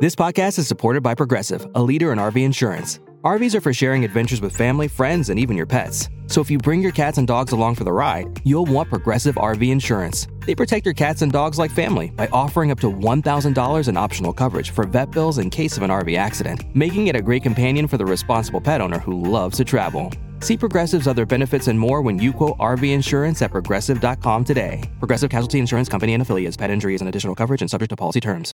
This podcast is supported by Progressive, a leader in RV insurance. RVs are for sharing adventures with family, friends, and even your pets. So if you bring your cats and dogs along for the ride, you'll want Progressive RV insurance. They protect your cats and dogs like family by offering up to $1,000 in optional coverage for vet bills in case of an RV accident, making it a great companion for the responsible pet owner who loves to travel. See Progressive's other benefits and more when you quote RV insurance at progressive.com today. Progressive Casualty Insurance Company and affiliates. Pet injuries and additional coverage and subject to policy terms.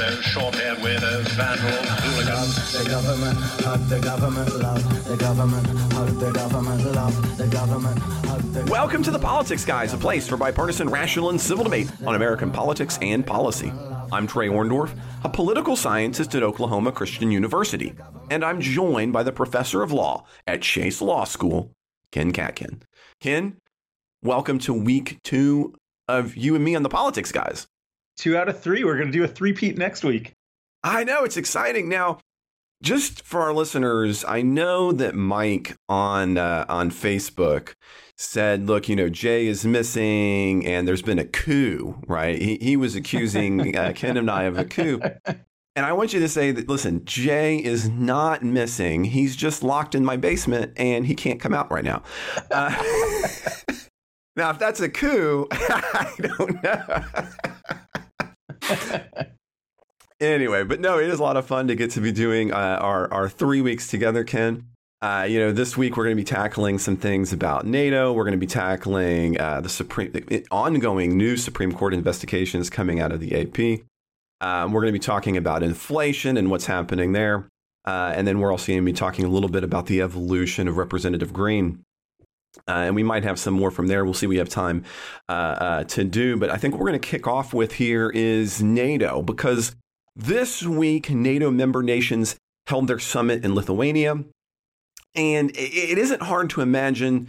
Long-haired short-haired weirdos, vandals, hooligans. The government, hug the government, love the government, hug the government, love the government, hug the Welcome to the Politics Guys, a place for bipartisan, rational, and civil debate on American politics and policy. I'm Trey Orndorff, a political scientist at Oklahoma Christian University, and I'm joined by the professor of law at Chase Law School, Ken Katkin. Ken, welcome to week two of you and me on the Politics Guys. Two out of three. We're going to do a three-peat next week. I know it's exciting. Now, just for our listeners, I know that Mike on uh, on Facebook said, "Look, you know, Jay is missing, and there's been a coup." Right? He he was accusing uh, Ken and I of a coup. And I want you to say that, listen, Jay is not missing. He's just locked in my basement and he can't come out right now. Uh, now, if that's a coup, I don't know. anyway, but no, it is a lot of fun to get to be doing uh, our, our three weeks together, Ken. Uh, you know, this week we're going to be tackling some things about NATO. We're going to be tackling uh, the Supreme ongoing new Supreme Court investigations coming out of the AP. Um, we're going to be talking about inflation and what's happening there. Uh, and then we're also going to be talking a little bit about the evolution of Representative Greene. Uh, and we might have some more from there. We'll see. We have time uh, uh, to do. But I think what we're going to kick off with here is NATO, because this week NATO member nations held their summit in Lithuania. And it isn't hard to imagine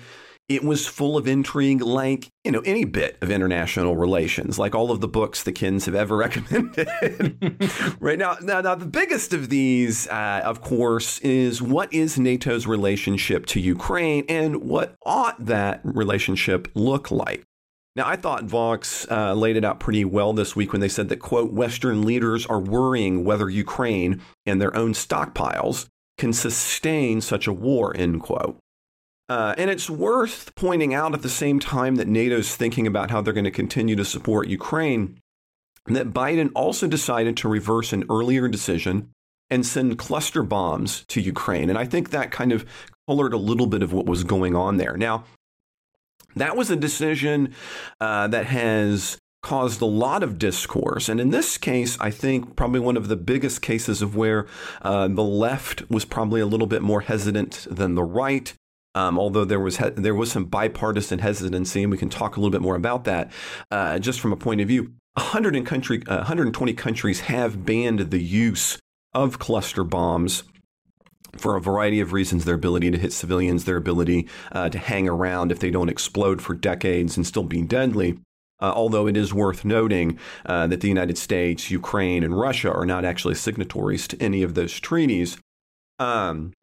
it was full of intrigue, like, you know, any bit of international relations, like all of the books the Kins have ever recommended. right now, now, now, the biggest of these, uh, of course, is what is NATO's relationship to Ukraine and what ought that relationship look like? Now, I thought Vox uh, laid it out pretty well this week when they said that, quote, Western leaders are worrying whether Ukraine and their own stockpiles can sustain such a war, end quote. Uh, and it's worth pointing out at the same time that NATO's thinking about how they're going to continue to support Ukraine that Biden also decided to reverse an earlier decision and send cluster bombs to Ukraine. And I think that kind of colored a little bit of what was going on there. Now, that was a decision uh, that has caused a lot of discourse. And in this case, I think probably one of the biggest cases of where uh, the left was probably a little bit more hesitant than the right. Um, although there was he- there was some bipartisan hesitancy, and we can talk a little bit more about that, uh, just from a point of view. 100 in country, uh, 120 countries have banned the use of cluster bombs for a variety of reasons their ability to hit civilians, their ability uh, to hang around if they don't explode for decades and still be deadly. Uh, although it is worth noting uh, that the United States, Ukraine, and Russia are not actually signatories to any of those treaties. Um,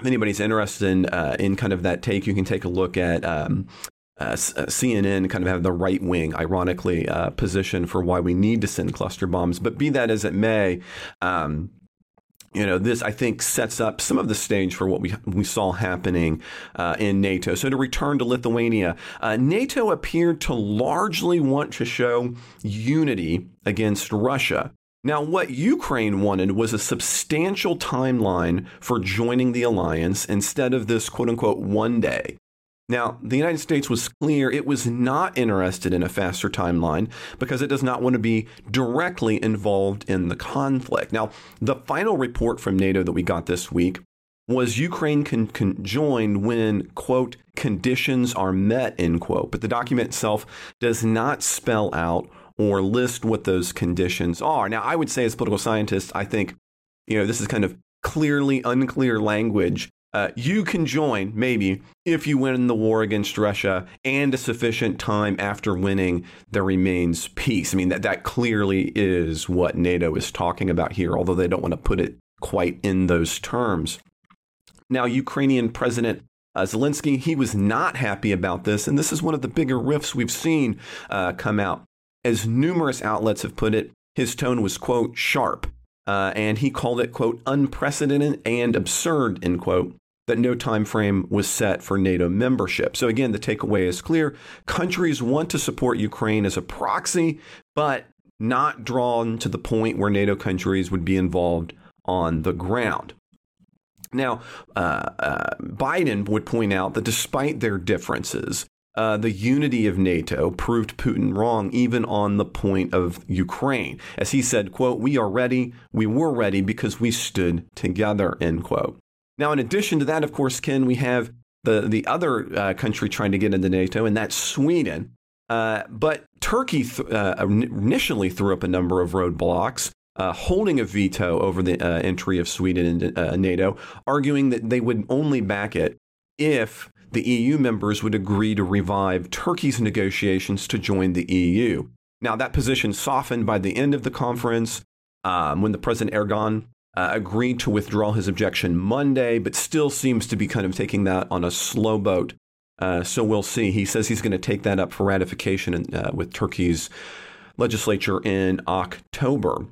if anybody's interested in, uh, in kind of that take, you can take a look at um, uh, CNN kind of have the right wing, ironically, uh, position for why we need to send cluster bombs. But be that as it may, um, you know, this I think sets up some of the stage for what we we saw happening uh, in NATO. So to return to Lithuania, uh, NATO appeared to largely want to show unity against Russia. Now, what Ukraine wanted was a substantial timeline for joining the alliance instead of this quote unquote one day. Now, the United States was clear it was not interested in a faster timeline because it does not want to be directly involved in the conflict. Now, the final report from NATO that we got this week was Ukraine can, can join when, quote, conditions are met, end quote. But the document itself does not spell out or list what those conditions are. Now, I would say, as political scientists, I think you know this is kind of clearly unclear language. Uh, you can join, maybe, if you win the war against Russia and a sufficient time after winning, there remains peace. I mean, that, that clearly is what NATO is talking about here, although they don't want to put it quite in those terms. Now, Ukrainian President uh, Zelensky, he was not happy about this, and this is one of the bigger rifts we've seen uh, come out. As numerous outlets have put it, his tone was, quote, sharp, uh, and he called it, quote, unprecedented and absurd, end quote, that no time frame was set for NATO membership. So again, the takeaway is clear. Countries want to support Ukraine as a proxy, but not drawn to the point where NATO countries would be involved on the ground. Now, uh, uh, Biden would point out that despite their differences, uh, the unity of NATO proved Putin wrong even on the point of Ukraine. As he said, quote, we are ready, we were ready because we stood together, end quote. Now, in addition to that, of course, Ken, we have the, the other uh, country trying to get into NATO, and that's Sweden. Uh, but Turkey th- uh, initially threw up a number of roadblocks uh, holding a veto over the uh, entry of Sweden into NATO, arguing that they would only back it if the EU members would agree to revive Turkey's negotiations to join the EU. Now, that position softened by the end of the conference um, when the President Erdogan uh, agreed to withdraw his objection Monday, but still seems to be kind of taking that on a slow boat. Uh, so we'll see. He says he's going to take that up for ratification in, uh, with Turkey's legislature in October.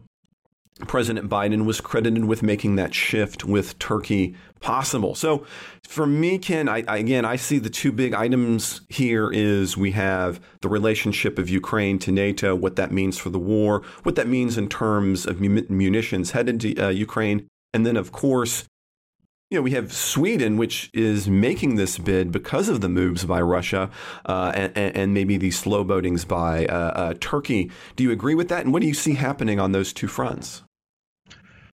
President Biden was credited with making that shift with Turkey possible. So for me, Ken, I, I, again, I see the two big items here is we have the relationship of Ukraine to NATO, what that means for the war, what that means in terms of munitions headed to uh, Ukraine. And then, of course, you know, we have Sweden, which is making this bid because of the moves by Russia uh, and, and, maybe the slow boatings by uh, uh, Turkey. Do you agree with that? And what do you see happening on those two fronts?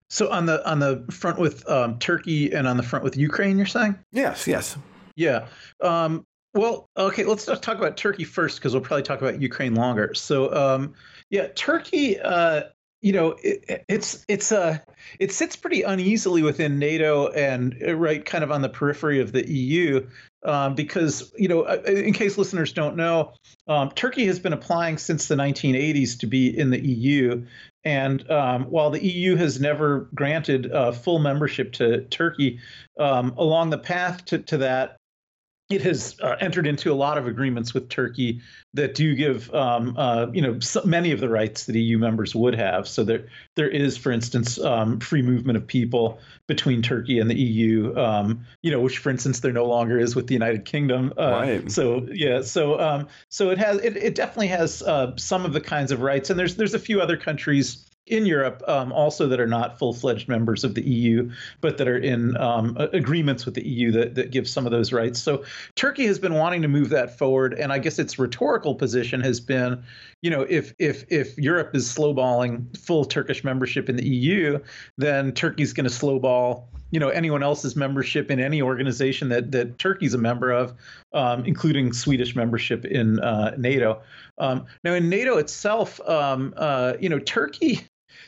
So on the on the front with um, Turkey and on the front with Ukraine, you're saying? Yes, yes. Yeah. Um, well, okay. Let's talk about Turkey first because we'll probably talk about Ukraine longer. So, um, yeah, Turkey. Uh, you know, it, it's it's a it sits pretty uneasily within NATO and uh, right kind of on the periphery of the EU um, because you know, uh, in case listeners don't know, um, Turkey has been applying since the 1980s to be in the EU, and um, while the EU has never granted uh, full membership to Turkey, um, along the path to, to that, it has uh, entered into a lot of agreements with Turkey that do give, um, uh, you know, so many of the rights that EU members would have. So there, there is, for instance, um, free movement of people between Turkey and the EU. Um, you know, which, for instance, there no longer is with the United Kingdom. Uh, right. So yeah, so um, so it has, it, it definitely has uh, some of the kinds of rights, and there's there's a few other countries in Europe um, also that are not full fledged members of the EU, but that are in um, agreements with the EU that, that give some of those rights. So Turkey has been wanting to move that forward, and I guess its rhetorical position has been, you know, if if if Europe is slowballing full Turkish membership in the EU, then Turkey's going to slowball you know anyone else's membership in any organization that that Turkey's a member of, um, including Swedish membership in uh, NATO. Um, now, in NATO itself, um, uh, you know, Turkey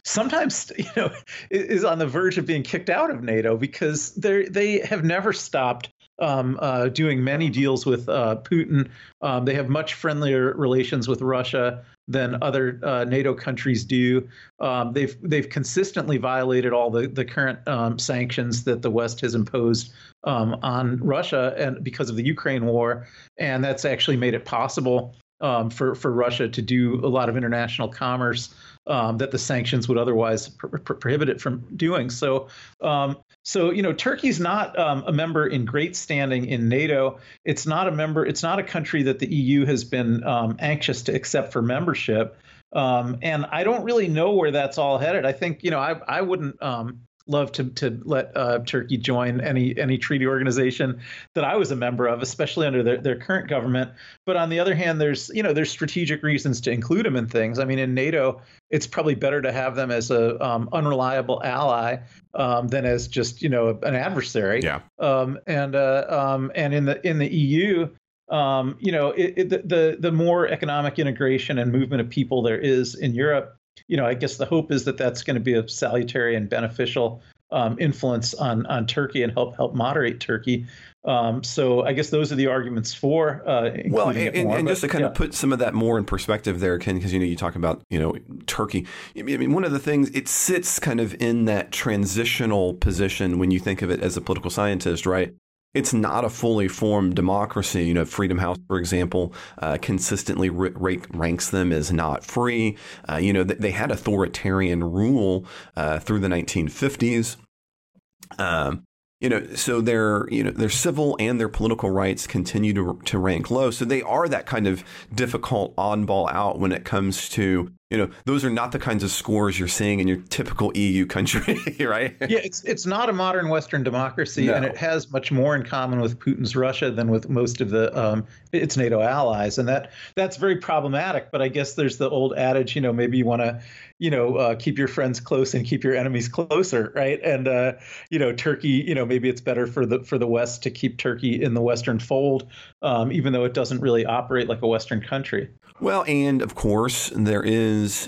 sometimes you know is on the verge of being kicked out of NATO because they they have never stopped um, uh, doing many deals with uh, Putin. Um, they have much friendlier relations with Russia than other uh, NATO countries do. Um, they've they've consistently violated all the the current um, sanctions that the West has imposed um, on Russia and because of the Ukraine war, and that's actually made it possible um, for for Russia to do a lot of international commerce um, that the sanctions would otherwise pr- pr- prohibit it from doing. So, um, so you know, Turkey's not um, a member in great standing in NATO. It's not a member. It's not a country that the EU has been um, anxious to accept for membership. Um, and I don't really know where that's all headed. I think you know, I I wouldn't um, love to to let uh, Turkey join any any treaty organization that I was a member of, especially under their, their current government. But on the other hand, there's you know there's strategic reasons to include them in things. I mean, in NATO, it's probably better to have them as a um, unreliable ally um, than as just you know an adversary. Yeah. Um, and uh, um, and in the in the EU, um, you know, it, it, the the more economic integration and movement of people there is in Europe, you know, I guess the hope is that that's going to be a salutary and beneficial um, influence on on Turkey and help help moderate Turkey. Um, so I guess those are the arguments for. Uh, well, and, more, and but, just to kind yeah. of put some of that more in perspective there, Ken, because you know you talk about you know Turkey. I mean, one of the things it sits kind of in that transitional position when you think of it as a political scientist, right? It's not a fully formed democracy. You know, Freedom House, for example, uh, consistently r- ranks them as not free. Uh, you know, they had authoritarian rule uh, through the 1950s. Um, you know, so their you know their civil and their political rights continue to to rank low. So they are that kind of difficult oddball out when it comes to you know those are not the kinds of scores you're seeing in your typical EU country, right? Yeah, it's it's not a modern Western democracy, No. and it has much more in common with Putin's Russia than with most of the um, its NATO allies, and that that's very problematic. But I guess there's the old adage, you know, maybe you want to, you know, uh, keep your friends close and keep your enemies closer, right? And uh, you know, Turkey, you know, maybe it's better for the for the West to keep Turkey in the Western fold, um, even though it doesn't really operate like a Western country. Well, and of course, there is,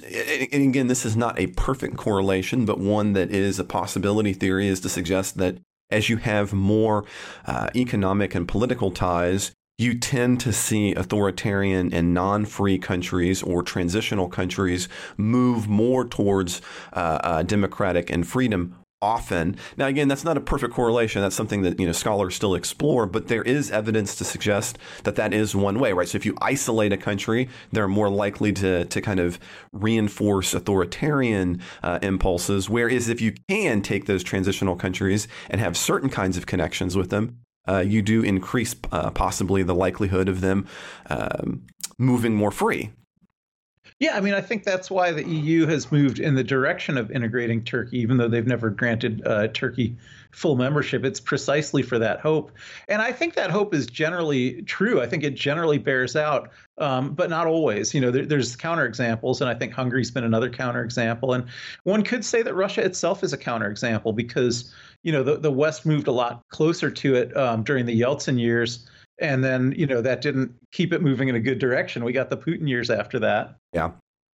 and again, this is not a perfect correlation, but one that is a possibility theory is to suggest that as you have more uh, economic and political ties, you tend to see authoritarian and non free countries or transitional countries move more towards uh, uh, democratic and freedom often. Now, again, that's not a perfect correlation. That's something that you know scholars still explore, but there is evidence to suggest that that is one way, right? So if you isolate a country, they're more likely to to kind of reinforce authoritarian uh, impulses. Whereas if you can take those transitional countries and have certain kinds of connections with them, uh, you do increase uh, possibly the likelihood of them um, moving more free. Yeah, I mean, I think that's why the EU has moved in the direction of integrating Turkey, even though they've never granted uh, Turkey full membership. It's precisely for that hope. And I think that hope is generally true. I think it generally bears out, um, but not always. You know, there, there's counterexamples, and I think Hungary's been another counterexample. And one could say that Russia itself is a counterexample because, you know, the, the West moved a lot closer to it um, during the Yeltsin years. And then, you know, that didn't keep it moving in a good direction. We got the Putin years after that. Yeah.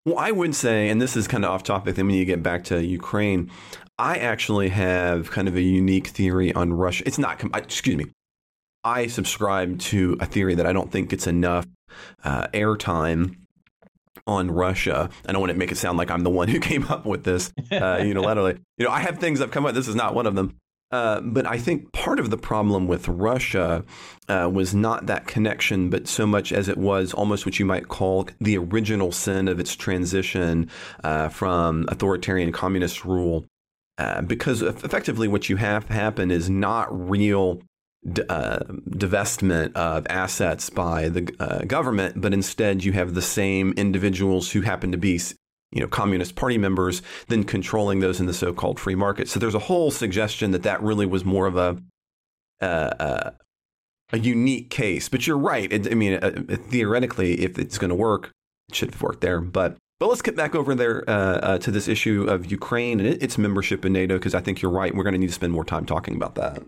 Well, I would say, and this is kind of off topic, then when you get back to Ukraine, I actually have kind of a unique theory on Russia. It's not, excuse me, I subscribe to a theory that I don't think gets enough uh, airtime on Russia. I don't want to make it sound like I'm the one who came up with this uh, unilaterally. you know, I have things I've come up. This is not one of them. Uh, but I think part of the problem with Russia uh, was not that connection, but so much as it was almost what you might call the original sin of its transition uh, from authoritarian communist rule. Uh, because effectively, what you have happen is not real uh, divestment of assets by the uh, government, but instead you have the same individuals who happen to be you know, Communist Party members, then controlling those in the so-called free market. So there's a whole suggestion that that really was more of a uh, uh, a unique case. But you're right. It, I mean, uh, theoretically, if it's going to work, it should have worked there. But but let's get back over there uh, to this issue of Ukraine and its membership in NATO, because I think you're right. We're going to need to spend more time talking about that.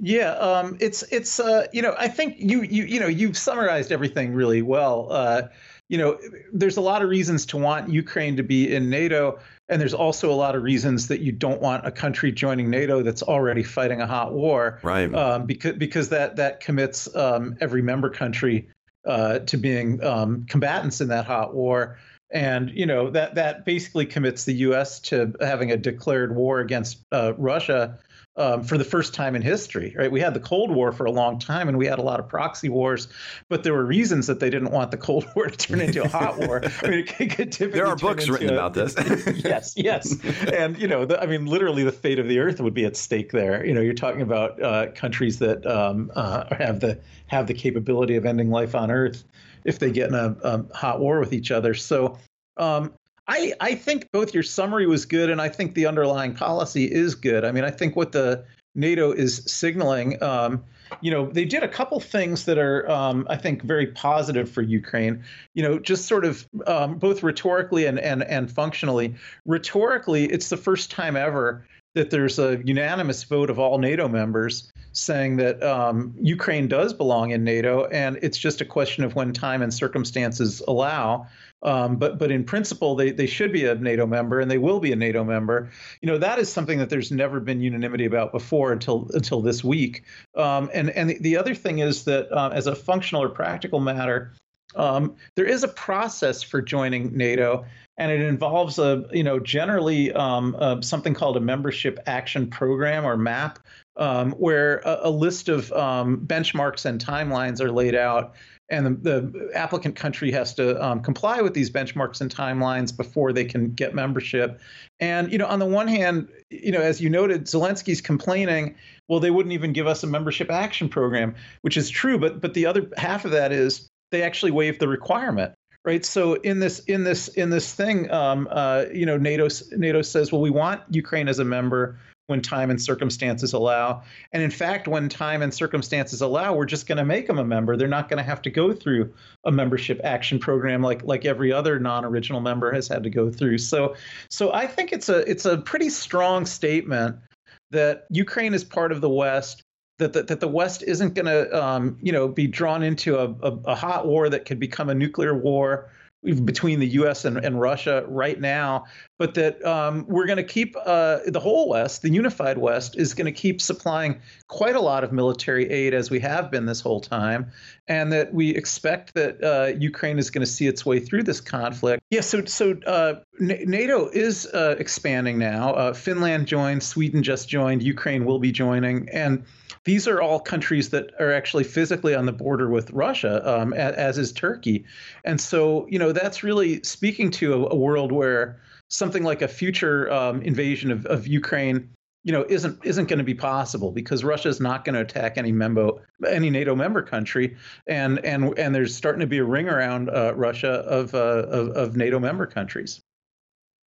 Yeah, um, it's it's uh, you know I think you you you know you've summarized everything really well. Uh, you know, there's a lot of reasons to want Ukraine to be in NATO, and there's also a lot of reasons that you don't want a country joining NATO that's already fighting a hot war, right? Um, because because that that commits um, every member country uh, to being um, combatants in that hot war, and you know that that basically commits the U.S. to having a declared war against uh, Russia um, for the first time in history, right? We had the Cold War for a long time and we had a lot of proxy wars, but there were reasons that they didn't want the Cold War to turn into a hot war. I mean, it could, typically there are books written a, about this. yes, yes. And, you know, the, I mean, literally the fate of the earth would be at stake there. You know, you're talking about uh, countries that um, uh, have the have the capability of ending life on earth if they get in a, a hot war with each other. So, um, I, I think both your summary was good and I think the underlying policy is good. I mean, I think what the NATO is signaling, um, you know, they did a couple things that are, um, I think, very positive for Ukraine. You know, just sort of um, both rhetorically and, and and functionally. Rhetorically, it's the first time ever that there's a unanimous vote of all NATO members saying that um, Ukraine does belong in NATO, and it's just a question of when time and circumstances allow. Um, but but in principle, they, they should be a NATO member, and they will be a NATO member. You know that is something that there's never been unanimity about before until until this week. Um, and and the, the, other thing is that uh, as a functional or practical matter, um, there is a process for joining NATO, and it involves a you know generally um, uh, something called a membership action program or MAP, um, where a, a, list of um, benchmarks and timelines are laid out and the, the, applicant country has to um, comply with these benchmarks and timelines before they can get membership. And you know, on the one hand, you know, as you noted, Zelensky's complaining, well, they wouldn't even give us a membership action program, which is true. But but the other half of that is they actually waived the requirement. Right. So in this in this in this thing, um, uh, you know, NATO NATO says, well, we want Ukraine as a member when time and circumstances allow. And in fact, when time and circumstances allow, we're just going to make them a member. They're not going to have to go through a membership action program like like every other non-original member has had to go through. So so I think it's a it's a pretty strong statement that Ukraine is part of the West. That, that, that the West isn't going to, um, you know, be drawn into a, a, a hot war that could become a nuclear war between the U.S. and, and Russia right now, but that um, we're going to keep uh, the whole West, the unified West, is going to keep supplying quite a lot of military aid as we have been this whole time, and that we expect that uh, Ukraine is going to see its way through this conflict. Yeah, so so uh, NATO is uh, expanding now. Uh, Finland joined, Sweden just joined, Ukraine will be joining, and these are all countries that are actually physically on the border with Russia, um, as, is Turkey. And so, you know, that's really speaking to a, a world where something like a future um, invasion of, of Ukraine, you know, isn't isn't going to be possible because Russia is not going to attack any member any NATO member country, and and and there's starting to be a ring around uh, Russia of, uh, of of NATO member countries.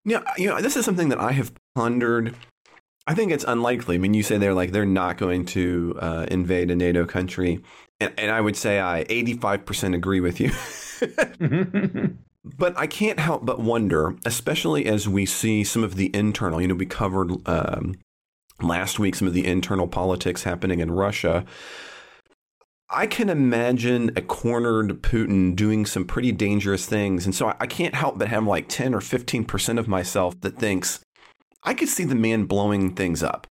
Yeah, you know, this is something that I have pondered I think it's unlikely. I mean, you say they're like they're not going to uh, invade a NATO country, and, and, I would say I 85% agree with you. but I can't help but wonder, especially as we see some of the internal. You know, we covered um, last week some of the internal politics happening in Russia. I can imagine a cornered Putin doing some pretty dangerous things. And so I, can't help but have like 10 or 15% of myself that thinks I could see the man blowing things up.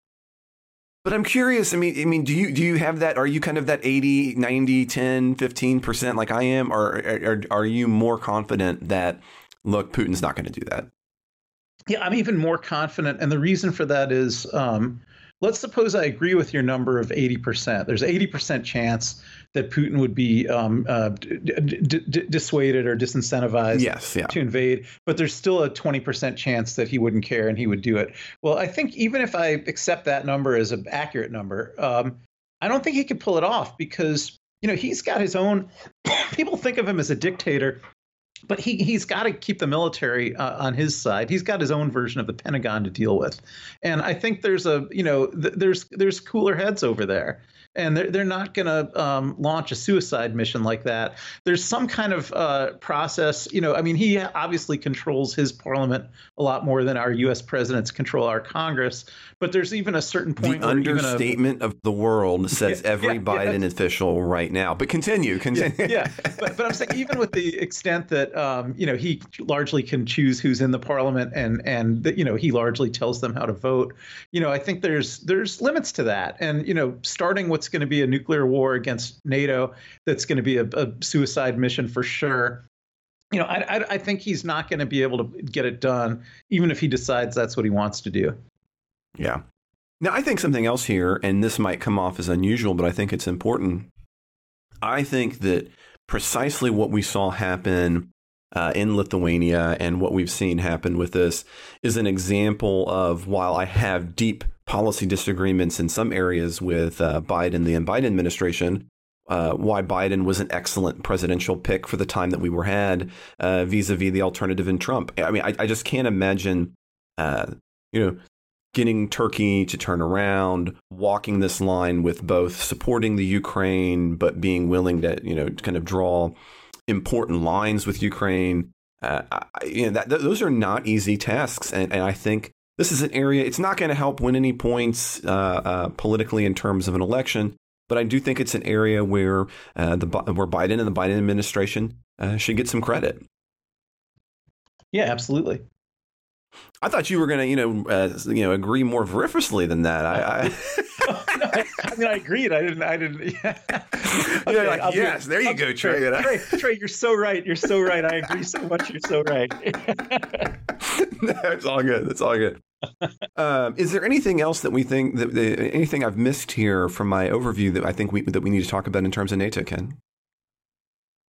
But I'm curious, I mean, I mean, do you do you have that? Are you kind of that 80, 90, 10, 15% like I am? Or are you more confident that, look, Putin's not going to do that? Yeah, I'm even more confident. And the reason for that is um, let's suppose I agree with your number of 80%. There's 80% chance that Putin would be um, uh, d- d- d- dissuaded or disincentivized yes, yeah. to invade, but there's still a 20% chance that he wouldn't care and he would do it. Well, I think even if I accept that number as an accurate number, um, I don't think he could pull it off because you know he's got his own. people think of him as a dictator but he he's got to keep the military uh, on his side. He's got his own version of the Pentagon to deal with, and I think there's a you know th- there's there's cooler heads over there and they're, they're not going to um, launch a suicide mission like that. There's some kind of uh, process. You know, I mean, he obviously controls his parliament a lot more than our U.S. presidents control our Congress. But there's even a certain point. The understatement a, of the world says yeah, every yeah, Biden yeah. official right now. But continue, continue. Yeah. But, but I'm saying even with the extent that um, you know he largely can choose who's in the parliament and and that you know he largely tells them how to vote. You know, I think there's there's limits to that, and you know, starting with going to be a nuclear war against NATO. That's going to be a, a suicide mission for sure. You know, I, I, I think he's not going to be able to get it done, even if he decides that's what he wants to do. Yeah. Now, I think something else here, and this might come off as unusual, but I think it's important. I think that precisely what we saw happen uh, in Lithuania and what we've seen happen with this is an example of while I have deep policy disagreements in some areas with uh, Biden, the Biden administration, uh, why Biden was an excellent presidential pick for the time that we were had vis a vis the alternative in Trump. I mean, I, I just can't imagine, uh, you know, getting Turkey to turn around, walking this line with both supporting the Ukraine, but being willing to, you know, kind of draw important lines with Ukraine. Uh, I, you know, that, those are not easy tasks, and, and I think this is an area. It's not going to help win any points uh, uh, politically in terms of an election, but I do think it's an area where uh, the where Biden and the Biden administration uh, should get some credit. Yeah, absolutely. I thought you were going to, you know, uh, you know, agree more vociferously than that. I, I... no, I, I, mean, I agreed. I didn't. I didn't. Yeah. okay, like, yes, there you I'll, go, Trey. Trey. Trey, you're so right. You're so right. I agree so much. You're so right. no, it's all good. It's all good. Um, is there anything else that we think that the, anything I've missed here from my overview that I think we that we need to talk about in terms of NATO, Ken?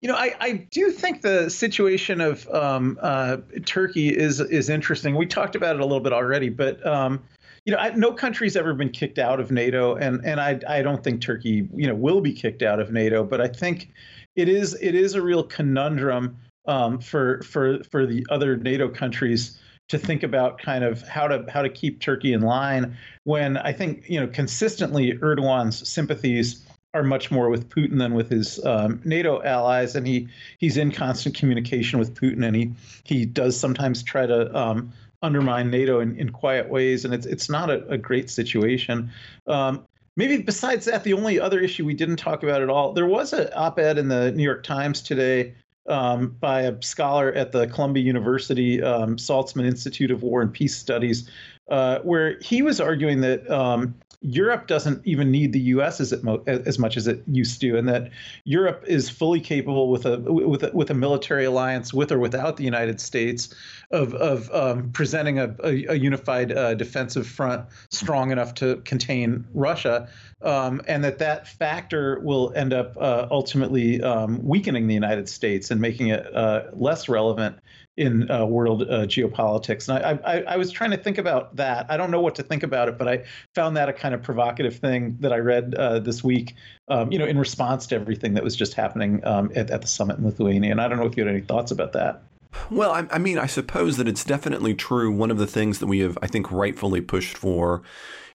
You know, I, I do think the situation of um, uh, Turkey is is interesting. We talked about it a little bit already, but um, you know, I, no country's ever been kicked out of NATO, and and I I don't think Turkey you know will be kicked out of NATO, but I think it is it is a real conundrum um, for for for the other NATO countries to think about kind of how to how to keep Turkey in line when I think you know consistently Erdogan's sympathies are much more with Putin than with his um, NATO allies, and he he's in constant communication with Putin, and he he does sometimes try to um, undermine NATO in, in quiet ways, and it's it's not a, a great situation. Um, maybe besides that, the only other issue we didn't talk about at all, there was an op-ed in the New York Times today um, by a scholar at the Columbia University um, Saltzman Institute of War and Peace Studies, uh, where he was arguing that um, Europe doesn't even need the U.S. as, mo- as much as it used to, and that Europe is fully capable with a with a, with a military alliance with or without the United States of of um, presenting a, a, a unified uh, defensive front strong enough to contain Russia, um, and that that factor will end up uh, ultimately um, weakening the United States and making it uh, less relevant in uh, world uh, geopolitics. And I, I, I, was trying to think about that. I don't know what to think about it, but I found that a kind of provocative thing that I read uh, this week, um, you know, in response to everything that was just happening um, at, at the summit in Lithuania. And I don't know if you had any thoughts about that. Well, I, I mean, I suppose that it's definitely true. One of the things that we have, I think, rightfully pushed for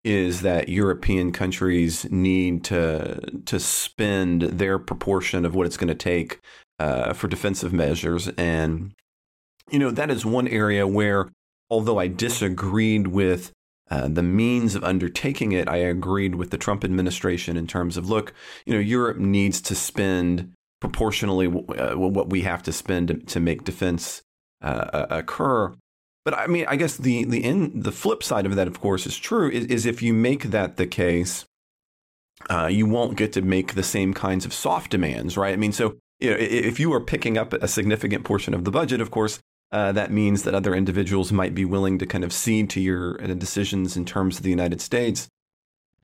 is that European countries need to to spend their proportion of what it's going to take uh, for defensive measures, and you know, that is one area where, although I disagreed with uh, the means of undertaking it, I agreed with the Trump administration in terms of look, you know, Europe needs to spend proportionally uh, what we have to spend to, to make defense uh, occur. But I mean, I guess the the in, the flip side of that, of course, is true. Is, is if you make that the case, uh, you won't get to make the same kinds of soft demands, right? I mean, so you know, if you are picking up a significant portion of the budget, of course, uh, that means that other individuals might be willing to kind of cede to your uh, decisions in terms of the United States.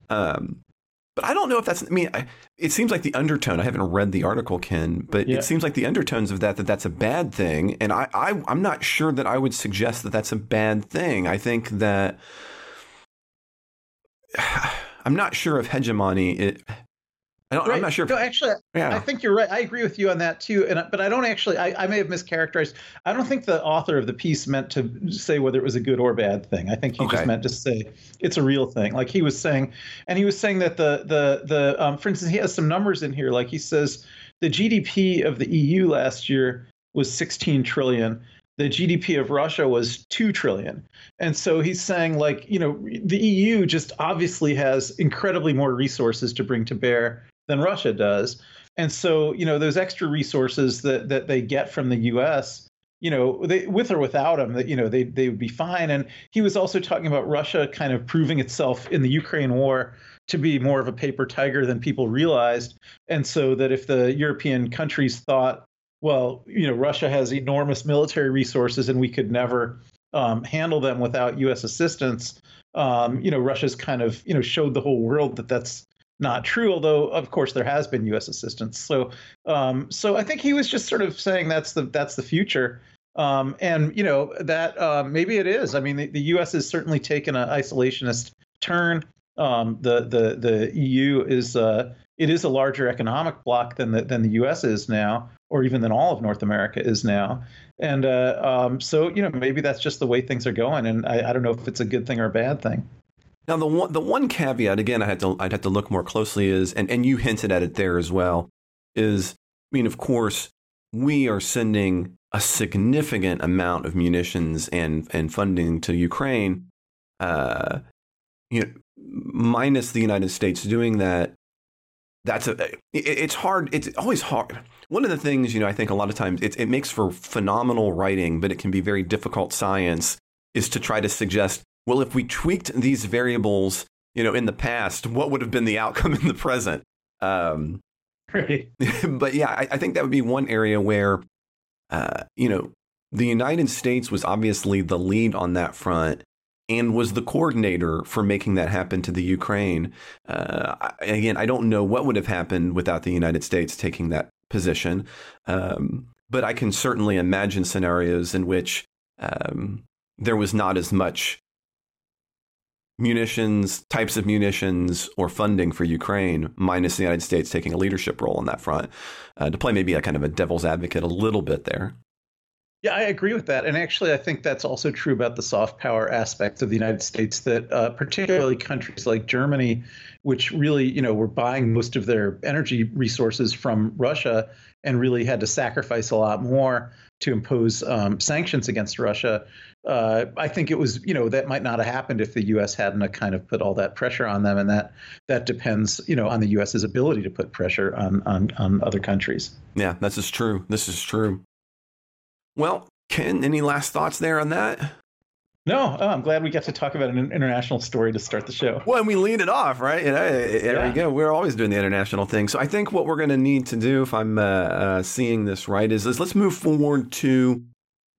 Um, but I don't know if that's. I mean, I, it seems like the undertone. I haven't read the article, Ken, but yeah. it seems like the undertones of that that that's a bad thing, and I, I I'm not sure that I would suggest that that's a bad thing. I think that I'm not sure if hegemony it, I am not sure. If, no, actually, yeah. I think you're right. I agree with you on that too. And but I don't actually. I, I may have mischaracterized. I don't think the author of the piece meant to say whether it was a good or bad thing. I think he okay. just meant to say it's a real thing. Like he was saying, and he was saying that the the the um, for instance, he has some numbers in here. Like he says, the GDP of the EU last year was 16 trillion the GDP of Russia was 2 trillion. And so he's saying like, you know, the EU just obviously has incredibly more resources to bring to bear than Russia does. And so, you know, those extra resources that that they get from the U.S., you know, they, with or without them, that you know they they would be fine. And he was also talking about Russia kind of proving itself in the Ukraine war to be more of a paper tiger than people realized. And so that if the European countries thought, well, you know, Russia has enormous military resources and we could never um, handle them without U.S. assistance, um, you know, Russia's kind of you know showed the whole world that that's not true, although of course there has been U.S. assistance. So, um, so I think he was just sort of saying that's the that's the future, um, and you know that uh, maybe it is. I mean, the, the, U.S. has certainly taken an isolationist turn. Um, the the the EU is uh, it is a larger economic bloc than the than the U.S. is now, or even than all of North America is now. And uh, um, so you know maybe that's just the way things are going, and I, I don't know if it's a good thing or a bad thing. Now the one the one caveat again I had to I'd have to look more closely is and, and you hinted at it there as well is I mean of course we are sending a significant amount of munitions and and funding to Ukraine uh, you know, minus the United States doing that, that's a it, it's hard. It's always hard. One of the things you know, I think a lot of times it, it makes for phenomenal writing, but it can be very difficult science. Is to try to suggest, well, if we tweaked these variables, you know, in the past, what would have been the outcome in the present? Um, Right. but yeah, I, I think that would be one area where, uh, you know, the United States was obviously the lead on that front and was the coordinator for making that happen to the Ukraine. Uh, again, I don't know what would have happened without the United States taking that position, um, but I can certainly imagine scenarios in which um, there was not as much munitions, types of munitions, or funding for Ukraine, minus the United States taking a leadership role on that front, uh, to play maybe a kind of a devil's advocate a little bit there. Yeah, I agree with that. And actually, I think that's also true about the soft power aspects of the United States, that uh, particularly countries like Germany, which really, you know, were buying most of their energy resources from Russia and really had to sacrifice a lot more to impose um, sanctions against Russia. Uh, I think it was, you know, that might not have happened if the U.S. hadn't kind of put all that pressure on them, and that that depends, you know, on the U.S.'s ability to put pressure on on, on other countries. Yeah, this is true. This is true. Well, Ken, any last thoughts there on that? No, oh, I'm glad we got to talk about an international story to start the show. Well, and we lead it off, right? You know, there Yeah. we go. We're always doing the international thing. So I think what we're going to need to do, if I'm uh, uh, seeing this right, is, is let's move forward to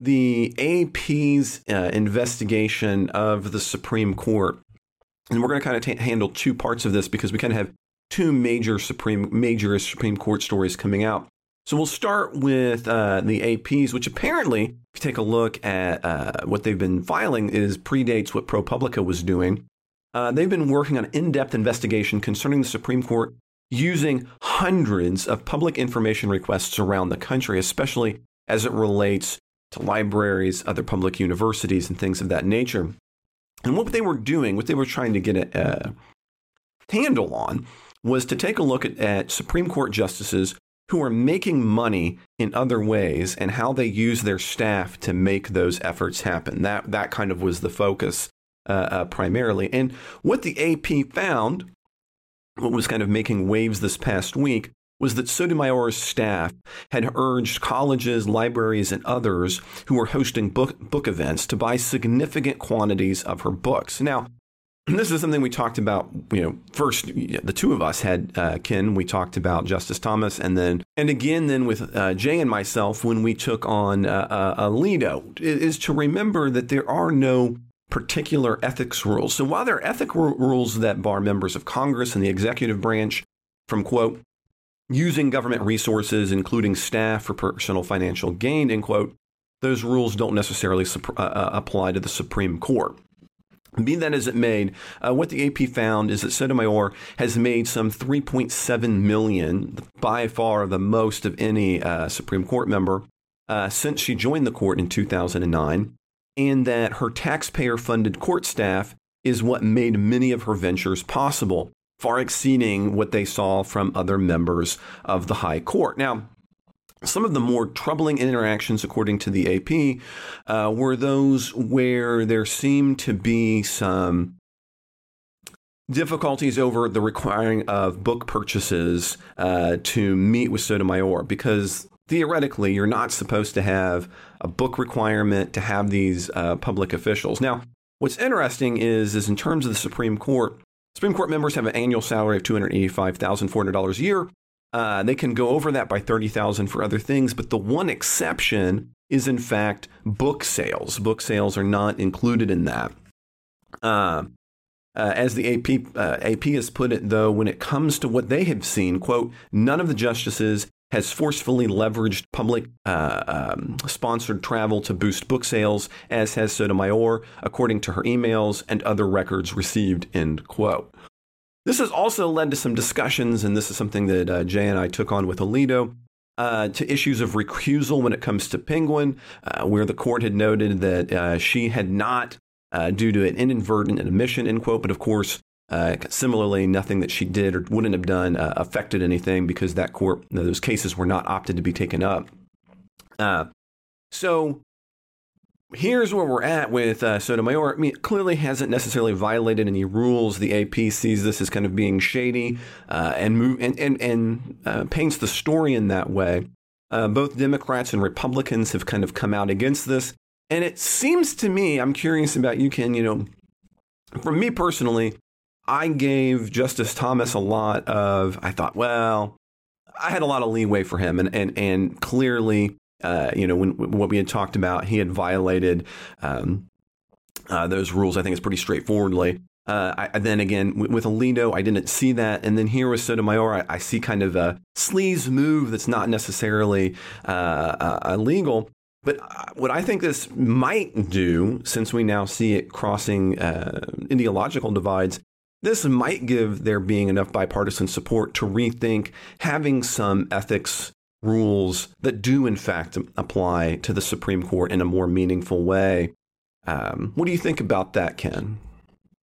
the AP's uh, investigation of the Supreme Court, and we're going to kind of ta handle two parts of this because we kind of have two major Supreme major Supreme Court stories coming out. So we'll start with uh, the APs, which apparently, if you take a look at uh, what they've been filing, is predates what ProPublica was doing. Uh, they've been working on in-depth investigation concerning the Supreme Court using hundreds of public information requests around the country, especially as it relates to libraries, other public universities, and things of that nature. And what they were doing, what they were trying to get a, a handle on, was to take a look at, at Supreme Court justices who are making money in other ways and how they use their staff to make those efforts happen. That that kind of was the focus uh, uh, primarily. And what the AP found, what was kind of making waves this past week, was that Sotomayor's staff had urged colleges, libraries, and others who were hosting book book events to buy significant quantities of her books. Now, this is something we talked about. You know, first the two of us had uh, Ken. We talked about Justice Thomas, and then and again then with uh, Jay and myself when we took on uh, uh, Alito is to remember that there are no particular ethics rules. So while there are ethic ru- rules that bar members of Congress and the executive branch from quote using government resources, including staff, for personal financial gain, end quote, those rules don't necessarily sup- uh, uh, apply to the Supreme Court. Be that as it may, uh, what the AP found is that Sotomayor has made some 3.7 million, by far the most of any uh, Supreme Court member, uh, since she joined the court in 2009, and that her taxpayer-funded court staff is what made many of her ventures possible, far exceeding what they saw from other members of the High Court. Now, some of the more troubling interactions, according to the AP, uh, were those where there seemed to be some difficulties over the requiring of book purchases uh, to meet with Sotomayor because theoretically you're not supposed to have a book requirement to have these uh, public officials. Now, what's interesting is, is in terms of the Supreme Court, Supreme Court members have an annual salary of $285,400 a year. Uh, they can go over that by 30,000 for other things, but the one exception is in fact book sales. Book sales are not included in that. Uh, uh, as the AP, uh, AP has put it, though, when it comes to what they have seen, quote, none of the justices has forcefully leveraged public uh, um, sponsored travel to boost book sales, as has Sotomayor, according to her emails and other records received, end quote. This has also led to some discussions, and this is something that uh, Jay and I took on with Alito, uh, to issues of recusal when it comes to Penguin, uh, where the court had noted that uh, she had not, uh, due to an inadvertent admission, end quote, but of course, uh, similarly, nothing that she did or wouldn't have done affected anything because that court, those cases were not opted to be taken up. so here's where we're at with uh, Sotomayor. I mean, clearly hasn't necessarily violated any rules. The AP sees this as kind of being shady uh, and move and and, and uh, paints the story in that way. Uh, both Democrats and Republicans have kind of come out against this, and it seems to me, I'm curious about you, Ken. You know, for me personally, I gave Justice Thomas a lot of. I thought, well, I had a lot of leeway for him, and and and clearly uh, you know, when, what we had talked about, he had violated um, uh, those rules. I think it's pretty straightforwardly. Uh, I, then again, with, with Alito, I didn't see that. And then here with Sotomayor, I, I see kind of a sleaze move that's not necessarily uh, uh, illegal. But what I think this might do, since we now see it crossing ideological divides, this might give there being enough bipartisan support to rethink having some ethics rules that do, in fact, apply to the Supreme Court in a more meaningful way. Um, what do you think about that, Ken?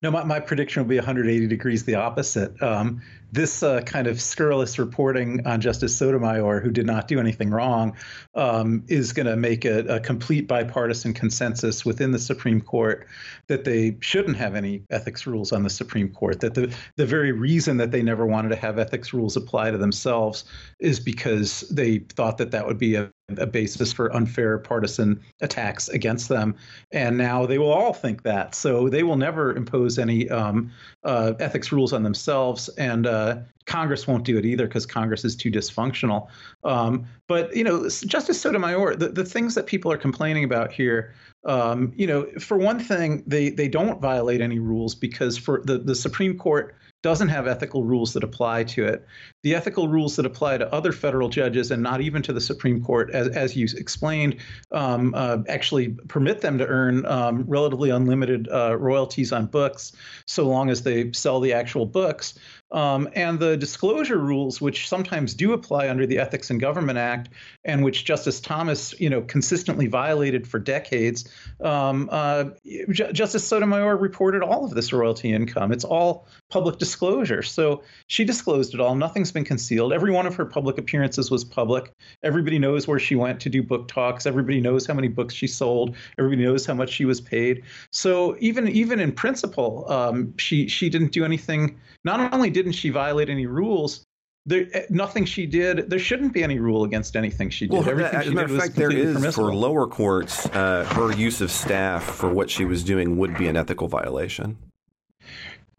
No, my, my prediction will be 180 degrees the opposite. Um, this uh, kind of scurrilous reporting on Justice Sotomayor, who did not do anything wrong, um, is going to make a, a, complete bipartisan consensus within the Supreme Court that they shouldn't have any ethics rules on the Supreme Court. That the the very reason that they never wanted to have ethics rules apply to themselves is because they thought that that would be a a basis for unfair partisan attacks against them. And now they will all think that. So they will never impose any um, uh, ethics rules on themselves. And uh, Congress won't do it either because Congress is too dysfunctional. Um, but, you know, Justice Sotomayor, the, the things that people are complaining about here um, you know, for one thing, they they don't violate any rules because for the the Supreme Court doesn't have ethical rules that apply to it. The ethical rules that apply to other federal judges and not even to the Supreme Court, as, as you explained, um, uh, actually permit them to earn um, relatively unlimited uh, royalties on books so long as they sell the actual books. Um, and the disclosure rules, which sometimes do apply under the Ethics in Government Act, and which Justice Thomas, you know, consistently violated for decades. Um, uh, J- Justice Sotomayor reported all of this royalty income. It's all public disclosure. So she disclosed it all. Nothing's been concealed. Every one of her public appearances was public. Everybody knows where she went to do book talks. Everybody knows how many books she sold. Everybody knows how much she was paid. So even even in principle, um, she she didn't do anything. Not only didn't she violate any rules, there eh, nothing she did. There shouldn't be any rule against anything she did. Well, Everything as a matter of fact, there is for lower courts, uh, her use of staff for what she was doing would be an ethical violation.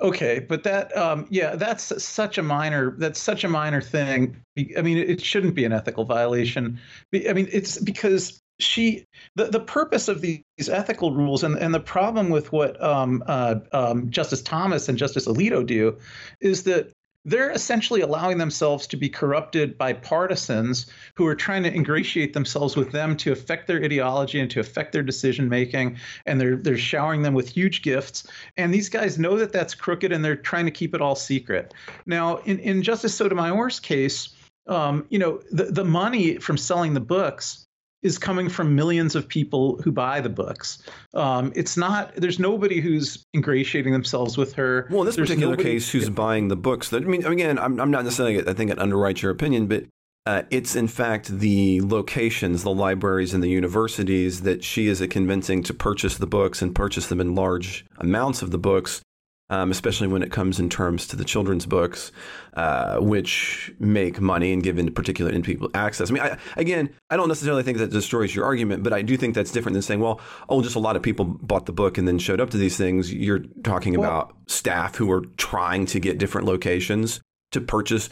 Okay, but that um, yeah, that's such a minor that's such a minor thing. I mean, it shouldn't be an ethical violation. I mean, it's because she the, the purpose of these ethical rules and, and the problem with what um, uh, um, Justice Thomas and Justice Alito do is that they're essentially allowing themselves to be corrupted by partisans who are trying to ingratiate themselves with them to affect their ideology and to affect their decision making and they're they're showering them with huge gifts. And these guys know that that's crooked and they're trying to keep it all secret. Now in, in justice sotomayor's case um, you know the, the money from selling the books is coming from millions of people who buy the books. Um, it's not. There's nobody who's ingratiating themselves with her. Well, in this there's particular nobody, case, who's yeah. buying the books? That, I mean, again, I'm, I'm not necessarily. I think it underwrites your opinion, but uh, it's in fact the locations, the libraries, and the universities that she is convincing to purchase the books and purchase them in large amounts of the books um, especially when it comes in terms to the children's books, uh, which make money and give in particular in people access. I mean, I, again, I don't necessarily think that destroys your argument, but I do think that's different than saying, well, oh, just a lot of people bought the book and then showed up to these things. You're talking well, about staff who are trying to get different locations to purchase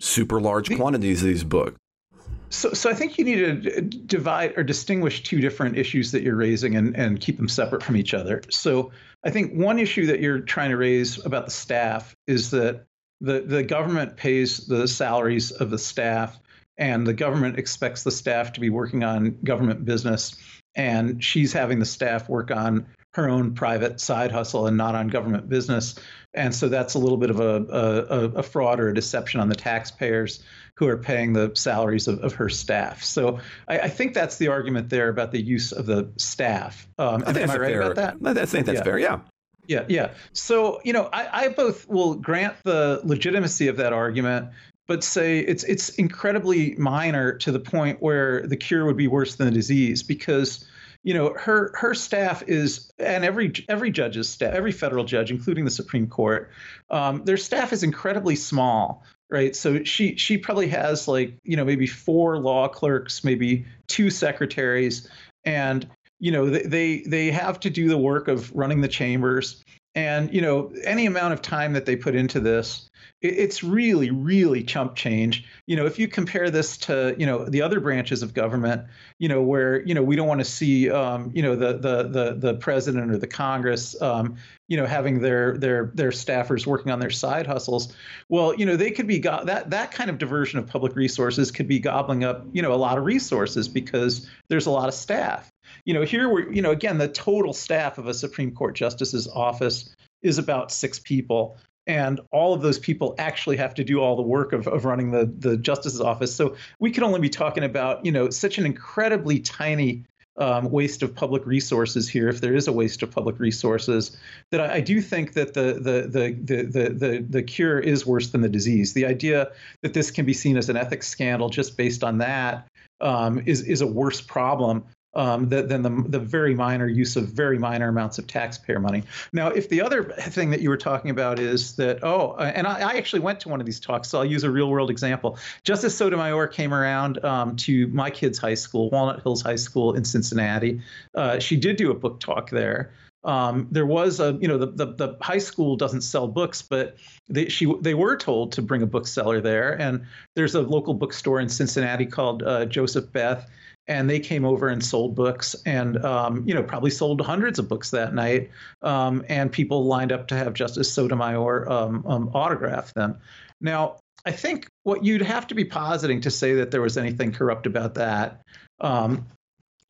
super large quantities of these books. So, so I think you need to divide or distinguish two different issues that you're raising and, and keep them separate from each other. So, I think one issue that you're trying to raise about the staff is that the, the government pays the salaries of the staff, and the government expects the staff to be working on government business, and she's having the staff work on her own private side hustle and not on government business. And so that's a little bit of a, a, a fraud or a deception on the taxpayers who are paying the salaries of, of her staff. So I, I, think that's the argument there about the use of the staff. Um, I am I right fair, about that? I think that's yeah. fair, yeah. Yeah, yeah. So, you know, I, I both will grant the legitimacy of that argument, but say it's it's incredibly minor to the point where the cure would be worse than the disease because you know, her her staff is, and every every judge's staff, every federal judge, including the Supreme Court, um, their staff is incredibly small right? So she she probably has like you know maybe four law clerks maybe two secretaries and you know they they have to do the work of running the chambers and you know any amount of time that they put into this it's really really chump change. You know if you compare this to you know the other branches of government you know where you know we don't want to see um, you know the, the the the president or the congress um, you know having their their their staffers working on their side hustles well you know they could be go- that that kind of diversion of public resources could be gobbling up you know a lot of resources because there's a lot of staff you know here we're you know again the total staff of a supreme court justice's office is about six people and all of those people actually have to do all the work of, of running the, the justice's office. So we could only be talking about, you know, such an incredibly tiny um, waste of public resources here, if there is a waste of public resources, that I, I do think that the, the the, the the the cure is worse than the disease. The idea that this can be seen as an ethics scandal just based on that um, is is a worse problem um, than the, the very minor use of very minor amounts of taxpayer money. Now, if the other thing that you were talking about is that, oh, uh, and I, I actually went to one of these talks, so I'll use a real world example. Justice Sotomayor came around um, to my kids' high school, Walnut Hills High School in Cincinnati. Uh, she did do a book talk there. Um, there was a, you know, the, the, the high school doesn't sell books, but they she they were told to bring a bookseller there, and there's a local bookstore in Cincinnati called uh, Joseph Beth, and they came over and sold books and um, you know probably sold hundreds of books that night um, and people lined up to have justice sotomayor um, um, autograph them now i think what you'd have to be positing to say that there was anything corrupt about that um,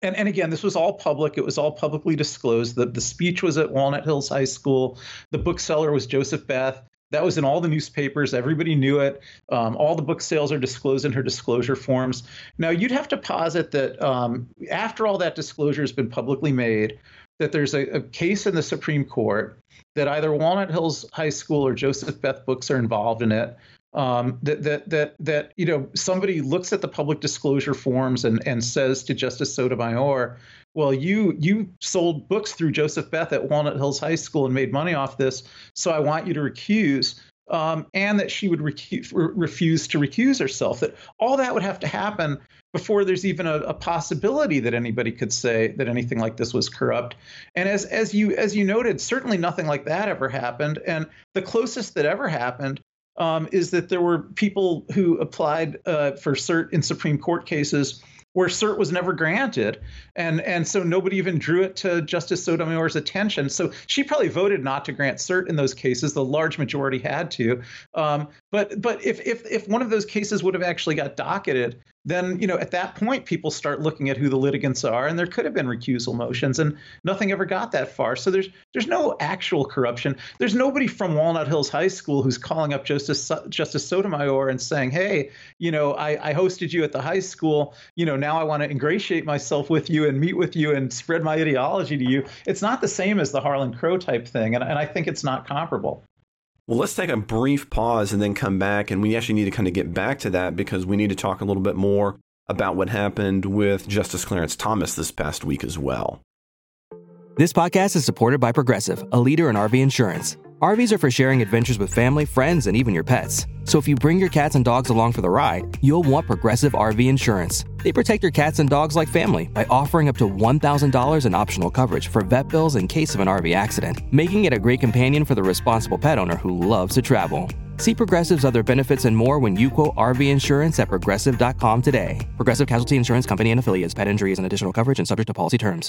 and, and again, this was all public. It was all publicly disclosed. The, the speech was at Walnut Hills High School. The bookseller was Joseph Beth. That was in all the newspapers. Everybody knew it. Um, all the book sales are disclosed in her disclosure forms. Now, you'd have to posit that um, after all that disclosure has been publicly made, that there's a, a, case in the Supreme Court that either Walnut Hills High School or Joseph Beth Books are involved in it. Um, that that that that you know somebody looks at the public disclosure forms and and says to Justice Sotomayor, well, you you sold books through Joseph Beth at Walnut Hills High School and made money off this, so I want you to recuse. Um, and that she would recu- re- refuse to recuse herself. That all that would have to happen before there's even a, a, possibility that anybody could say that anything like this was corrupt. And as as you as you noted, certainly nothing like that ever happened. And the closest that ever happened um, is that there were people who applied uh, for cert in Supreme Court cases where cert was never granted. And and so nobody even drew it to justice sotomayor's attention. So she probably voted not to grant cert in those cases. The large majority had to. Um, but but if if if one of those cases would have actually got docketed then you know at that point people start looking at who the litigants are and there could have been recusal motions and nothing ever got that far. So there's there's no actual corruption. There's nobody from walnut hills high school who's calling up justice justice sotomayor and saying hey you know i, I hosted you at the high school. You know now i want to ingratiate myself with you and meet with you and spread my ideology to you. It's not the same as the harlan crow type thing and, and i think it's not comparable well, let's take a brief pause and then come back. And we actually need to kind of get back to that because we need to talk a little bit more about what happened with Justice Clarence Thomas this past week as well. This podcast is supported by Progressive, a leader in RV insurance. RVs are for sharing adventures with family, friends, and even your pets. So if you bring your cats and dogs along for the ride, you'll want Progressive RV Insurance. They protect your cats and dogs like family by offering up to $1,000 in optional coverage for vet bills in case of an RV accident, making it a great companion for the responsible pet owner who loves to travel. See Progressive's other benefits and more when you quote RV insurance at progressive.com today. Progressive Casualty Insurance Company and affiliates. Pet injuries and additional coverage and subject to policy terms.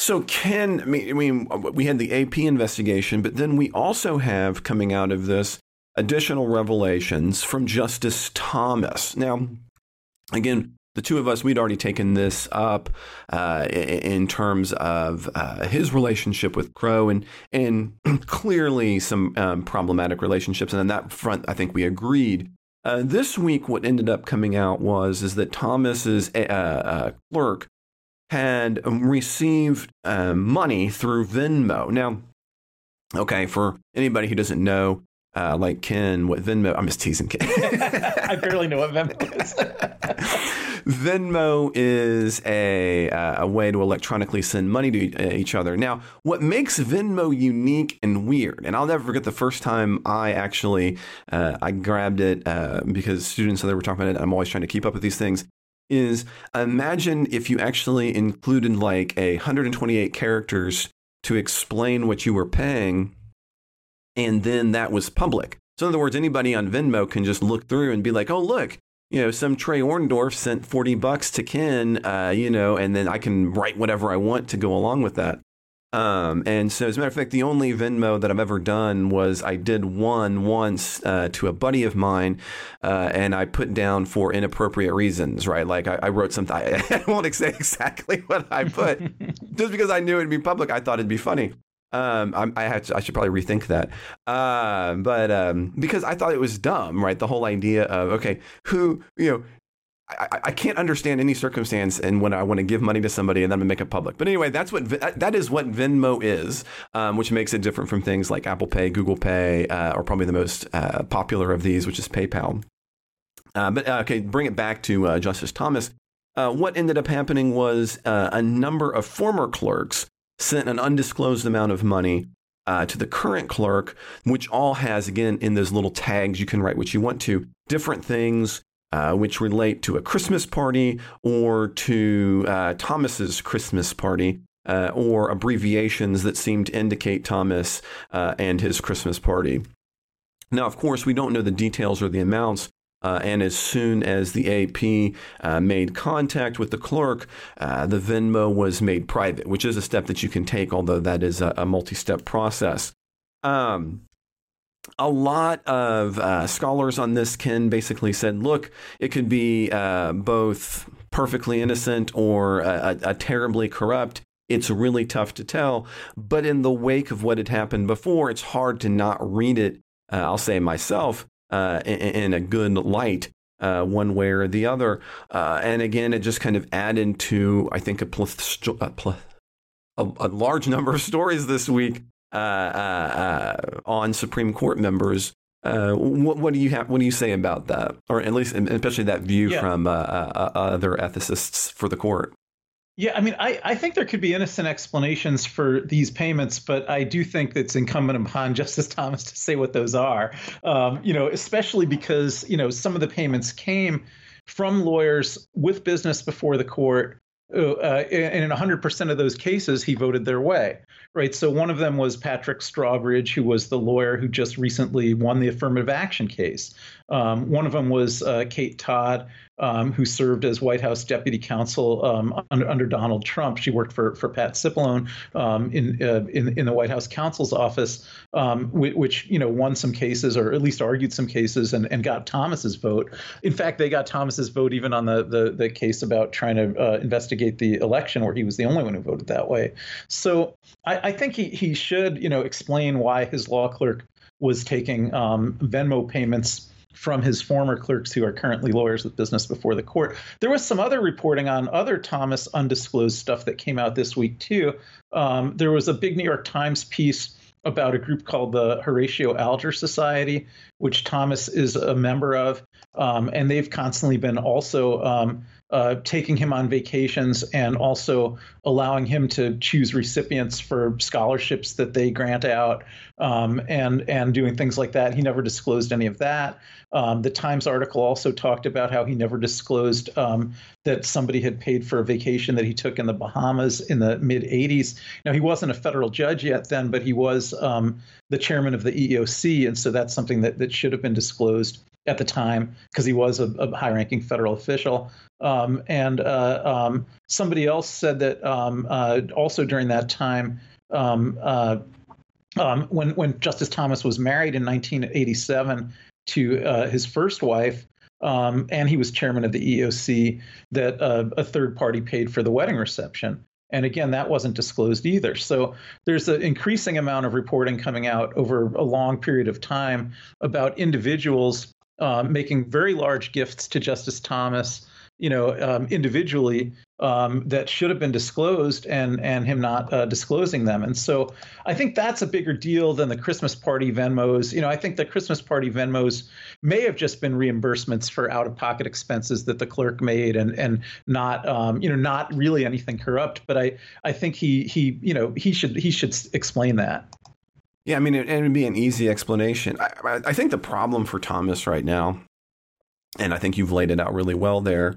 So, Ken, I mean, we had the AP investigation, but then we also have coming out of this additional revelations from Justice Thomas. Now, again, the two of us, we'd already taken this up uh, in terms of uh, his relationship with Crow and and clearly some um, problematic relationships. And on that front, I think we agreed. Uh, this week, what ended up coming out was is that Thomas's uh, uh, clerk had received uh, money through Venmo. Now, okay, for anybody who doesn't know, uh, like Ken, what Venmo, I'm just teasing Ken. I barely know what Venmo is. Venmo is a, uh, a way to electronically send money to uh, each other. Now, what makes Venmo unique and weird, and I'll never forget the first time I actually uh, I grabbed it uh, because students they were talking about it. I'm always trying to keep up with these things is imagine if you actually included like a 128 characters to explain what you were paying and then that was public. So in other words, anybody on Venmo can just look through and be like, "Oh, look, you know, some Trey Orndorff sent 40 bucks to Ken, uh, you know, and then I can write whatever I want to go along with that." Um, and so, as a matter of fact, the only Venmo that I've ever done was I did one once uh, to a buddy of mine, uh, and I put down for inappropriate reasons, right? Like I, I wrote something, I, I won't say exactly what I put, just because I knew it'd be public. I thought it'd be funny. Um, I, I, had to, I should probably rethink that. Uh, but um, because I thought it was dumb, right? The whole idea of okay, who you know, I, I, can't understand any circumstance and when I want to give money to somebody and then make it public. But anyway, that's what that is what Venmo is, um, which makes it different from things like Apple Pay, Google Pay, uh, or probably the most uh, popular of these, which is PayPal. Uh, but uh, okay, bring it back to uh, Justice Thomas. Uh, what ended up happening was a number of former clerks sent an undisclosed amount of money to the current clerk, which all has again in those little tags you can write what you want to different things uh, which relate to a Christmas party or to uh, Thomas's Christmas party. Uh, or abbreviations that seem to indicate Thomas uh, and his Christmas party. Now, of course, we don't know the details or the amounts, uh, and as soon as the AP uh, made contact with the clerk, uh, the Venmo was made private, which is a step that you can take, although that is a, a multi step process. Um, a lot of uh, scholars on this can basically said, look, it could be uh, both perfectly innocent or a, a, a terribly corrupt. It's really tough to tell. But in the wake of what had happened before, it's hard to not read it, uh, I'll say myself, uh, in, in, a good light. Uh, one way or the other, uh, and again, it just kind of added to I think a, a, a large number of stories this week on Supreme Court members. Uh, what, what, do you have? What do you say about that, or at least, especially that view yeah. from uh, uh, other ethicists for the court? Yeah, I mean, I, I think there could be innocent explanations for these payments, but I do think it's incumbent upon Justice Thomas to say what those are. Um, you know, especially because you know some of the payments came from lawyers with business before the court uh, and in 100% of those cases, he voted their way right? So one of them was Patrick Strawbridge, who was the lawyer who just recently won the affirmative action case. Um, one of them was uh, Kate Todd, um, who served as White House deputy counsel um, under, under, Donald Trump. She worked for for Pat Cipollone um, in, uh, in in the White House counsel's office, um, which, you know won some cases or at least argued some cases and, and got Thomas's vote. In fact, they got Thomas's vote even on the the, the case about trying to uh, investigate the election, where he was the only one who voted that way. So I, I think he he should you know explain why his law clerk was taking um, Venmo payments from his former clerks who are currently lawyers with business before the court. There was some other reporting on other Thomas undisclosed stuff that came out this week, too. Um, there was a big New York Times piece about a group called the Horatio Alger Society, which Thomas is a member of. Um, and they've constantly been also um, uh, taking him on vacations and also allowing him to choose recipients for scholarships that they grant out um, and and doing things like that. He never disclosed any of that. Um, the Times article also talked about how he never disclosed um, that somebody had paid for a vacation that he took in the Bahamas in the mid 80s. Now he wasn't a federal judge yet then, but he was um, the chairman of the EEOC, and so that's something that that should have been disclosed at the time because he was a, a high-ranking federal official. Um, and uh, um, somebody else said that um, uh, also during that time, um, uh, um, when when Justice Thomas was married in 1987 to uh, his first wife, and he was chairman of the EOC, that uh, a third party paid for the wedding reception. And again, that wasn't disclosed either. So there's an increasing amount of reporting coming out over a long period of time about individuals uh, making very large gifts to Justice Thomas, you know, um, individually um, that should have been disclosed, and and him not uh, disclosing them. And so I think that's a bigger deal than the Christmas party Venmos. You know, I think the Christmas party Venmos may have just been reimbursements for out-of-pocket expenses that the clerk made, and and not um, you know not really anything corrupt. But I I think he he you know he should he should explain that. Yeah, I mean, it, it would be an easy explanation. I, I think the problem for Thomas right now, and I think you've laid it out really well there,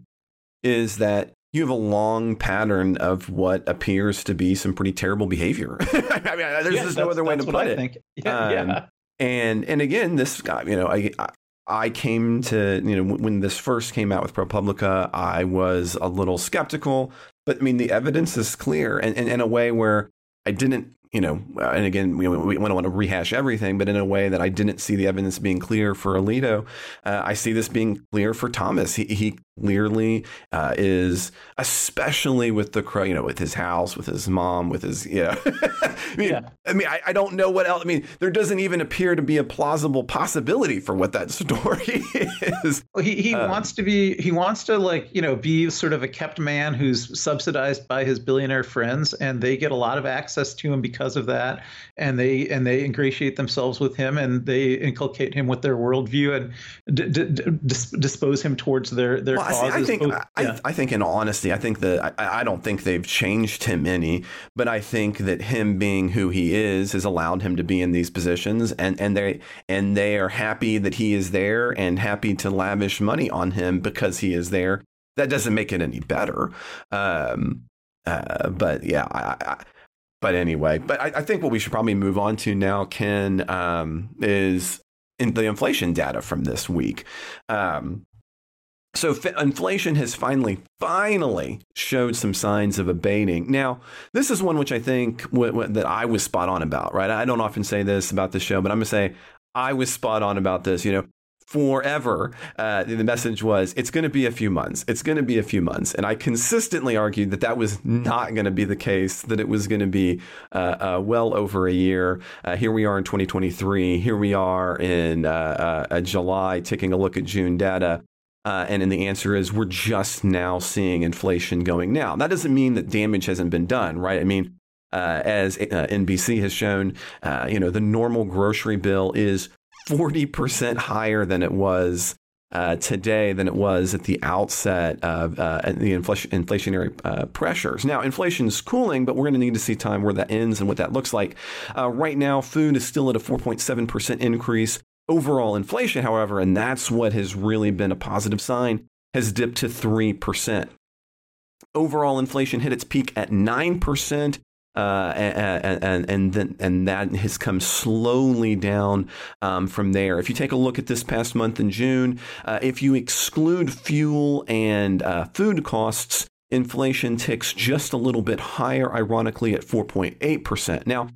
is that you have a long pattern of what appears to be some pretty terrible behavior. I mean, there's Yeah, just no other way to put I it. think. Yeah, Um, yeah. And and again, this guy, you know, I I- I came to you know when when this first came out with ProPublica, I was a little skeptical, but I mean the evidence is clear, and, and in a way where I didn't. You know, uh, and again, we, we don't want to rehash everything, but in a way that I didn't see the evidence being clear for Alito, uh, I see this being clear for Thomas. He, he clearly uh, is, especially with the crow, you know, with his house, with his mom, with his, you know. I mean, Yeah. I mean, I, I don't know what else. I mean, there doesn't even appear to be a plausible possibility for what that story is. Well, he he Uh, wants to be he wants to like you know be sort of a kept man who's subsidized by his billionaire friends, and they get a lot of access to him because of that, and they and they ingratiate themselves with him, and they inculcate him with their worldview and d- d- d- dis- dispose him towards their their Well, causes. I think both- I, yeah. I think in all honesty, I think that I, I don't think they've changed him any, but I think that him being who he is has allowed him to be in these positions, and and they and they are happy that he is there and happy to lavish money on him because he is there. That doesn't make it any better. Um, uh, but yeah, I, I, but anyway, but I, I think what we should probably move on to now, Ken, um, is in the inflation data from this week. Um, so inflation has finally, finally showed some signs of abating. Now, this is one which I think w- w- that I was spot on about. Right? I don't often say this about the show, but I'm gonna say I was spot on about this. You know, forever, uh, the message was it's going to be a few months. It's going to be a few months, and I consistently argued that that was not going to be the case. That it was going to be uh, uh, well over a year. Uh, here we are in 2023. Here we are in uh, uh, July, taking a look at June data. Uh, and then the answer is we're just now seeing inflation going now. That doesn't mean that damage hasn't been done, right? I mean, uh, as uh, NBC has shown, you know, the normal grocery bill is 40% higher than it was uh, today than it was at the outset of uh, the inflation, inflationary uh, pressures. Now, inflation is cooling, but we're going to need to see time where that ends and what that looks like. Uh, right now, food is still at a 4.7% increase. Overall inflation, however, and that's what has really been a positive sign, has dipped to 3%. Overall inflation hit its peak at 9%. Uh, and and and then and that has come slowly down um, from there. If you take a look at this past month in June, uh, if you exclude fuel and uh, food costs, inflation ticks just a little bit higher, ironically at 4.8 percent. Now,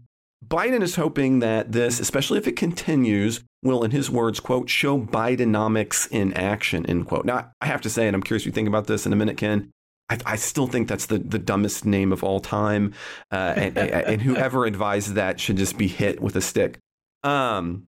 Biden is hoping that this, especially if it continues, will, in his words, quote, show Bidenomics in action, end quote. Now, I have to say, and I'm curious you think about this in a minute, Ken. I, I still think that's the, the dumbest name of all time, uh, and, and whoever advised that should just be hit with a stick. Um,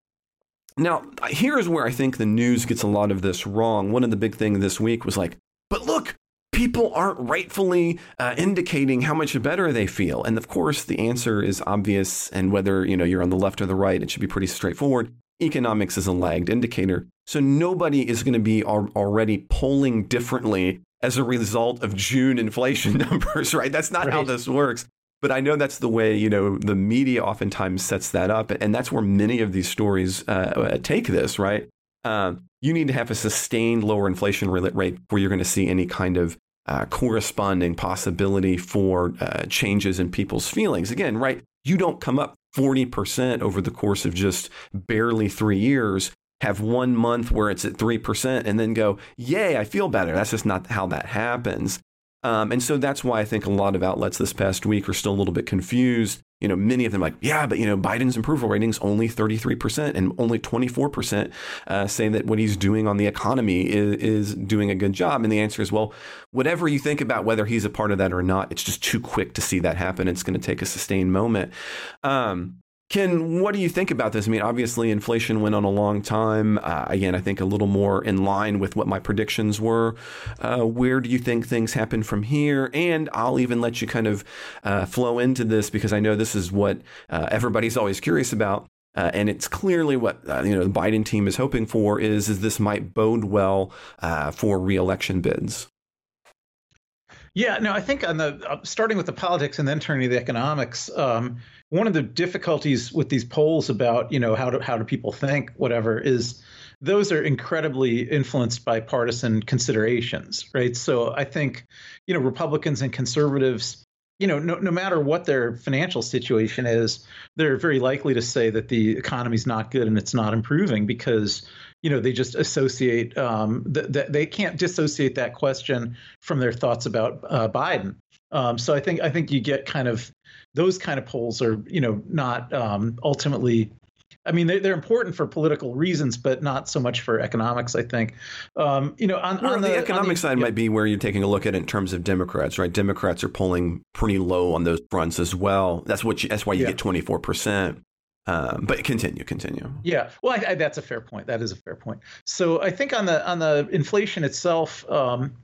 now, here's where I think the news gets a lot of this wrong. One of the big things this week was like, but look, people aren't rightfully uh, indicating how much better they feel. And of course, the answer is obvious. And whether you know you're on the left or the right, it should be pretty straightforward. Economics is a lagged indicator, so nobody is going to be al- already polling differently as a result of June inflation numbers, right? That's not right. how this works. But I know that's the way you know the media oftentimes sets that up, and that's where many of these stories uh, take this, right? Uh, you need to have a sustained lower inflation rate where you're going to see any kind of uh, corresponding possibility for uh, changes in people's feelings. Again, right? You don't come up 40% over the course of just barely three years, have one month where it's at 3%, and then go, Yay, I feel better. That's just not how that happens. Um, and so that's why I think a lot of outlets this past week are still a little bit confused. You know, many of them like, yeah, but you know, Biden's approval ratings only 33%, and only 24% uh, say that what he's doing on the economy is, is doing a good job. And the answer is, well, whatever you think about whether he's a part of that or not, it's just too quick to see that happen. It's going to take a sustained moment. Um, Ken, what do you think about this? I mean, obviously, inflation went on a long time. Uh, again, I think a little more in line with what my predictions were. Uh, where do you think things happen from here? And I'll even let you kind of uh, flow into this because I know this is what uh, everybody's always curious about. Uh, and it's clearly what uh, you know the Biden team is hoping for is is this might bode well for reelection bids. Yeah, no, I think on the starting with the politics and then turning to the economics. Um, one of the difficulties with these polls about you know how do how do people think whatever is those are incredibly influenced by partisan considerations right? So i think you know republicans and conservatives you know no, no matter what their financial situation is they're very likely to say that the economy's not good and it's not improving because you know they just associate um, that th- they can't dissociate that question from their thoughts about uh, biden. Um, so I think I think you get kind of those kind of polls are you know not um, ultimately. I mean, they're, they're important for political reasons, but not so much for economics. I think, um, you know, on, well, on the, the, economic the, side yeah. might be where you're taking a look at it in terms of Democrats, right? Democrats are polling pretty low on those fronts as well. That's what you, that's why you yeah. get 24 percent. Um, but continue, continue. Yeah, well, I, I, that's a fair point. That is a fair point. So I think on the on the inflation itself, um,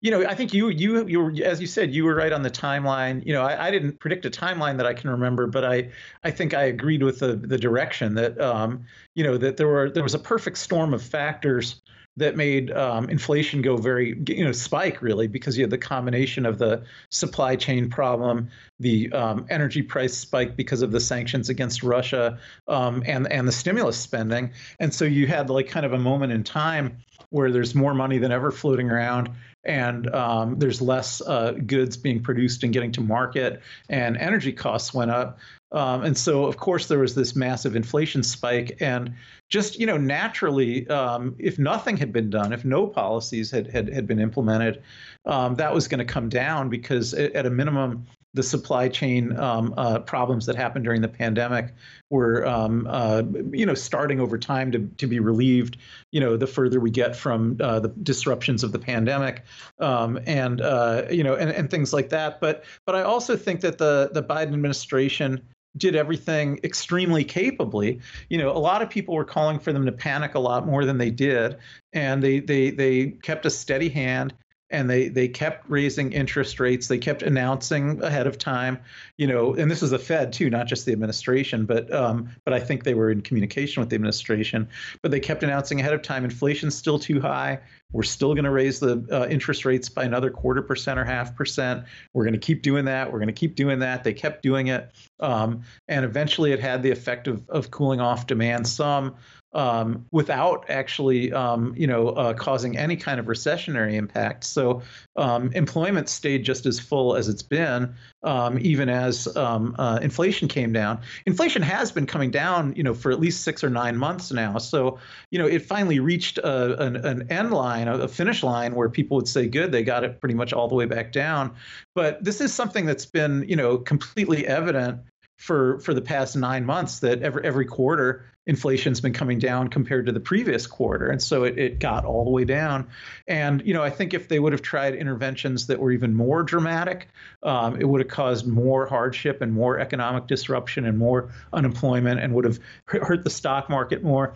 you know, I think you you you as you said you were right on the timeline. You know, I, I didn't predict a timeline that I can remember, but I I think I agreed with the the direction that um, you know that there were there was a perfect storm of factors that made um, inflation go very you know spike really because you had the combination of the supply chain problem, the um, energy price spike because of the sanctions against Russia, um, and and the stimulus spending, and so you had like kind of a moment in time where there's more money than ever floating around and um, there's less uh, goods being produced and getting to market, and energy costs went up. Um, and so, of course, there was this massive inflation spike, and just you know, naturally, um, if nothing had been done, if no policies had had, had been implemented, um, that was going to come down because, at a minimum, the supply chain um, uh, problems that happened during the pandemic were, um, uh, you know, starting over time to, to be relieved. You know, the further we get from uh, the disruptions of the pandemic, um, and uh, you know, and, and things like that. But but I also think that the the Biden administration did everything extremely capably. You know, a lot of people were calling for them to panic a lot more than they did, and they they they kept a steady hand and they they kept raising interest rates. They kept announcing ahead of time you know and this is the fed too not just the administration but um, but i think they were in communication with the administration but they kept announcing ahead of time inflation's still too high. We're still going to raise the uh, interest rates by another quarter percent or half percent. We're going to keep doing that. We're going to keep doing that. They kept doing it. Um, and eventually it had the effect of, of cooling off demand some um, without actually, um, you know, uh, causing any kind of recessionary impact. So um, employment stayed just as full as it's been, um, even as um, uh, inflation came down. Inflation has been coming down, you know, for at least six or nine months now. So, you know, it finally reached a, an, an end line, a finish line, where people would say, "Good, they got it pretty much all the way back down." But this is something that's been, you know, completely evident for for the past nine months that every every quarter inflation's been coming down compared to the previous quarter. And so it, it got all the way down. And you know i think if they would have tried interventions that were even more dramatic um, it would have caused more hardship and more economic disruption and more unemployment and would have hurt the stock market more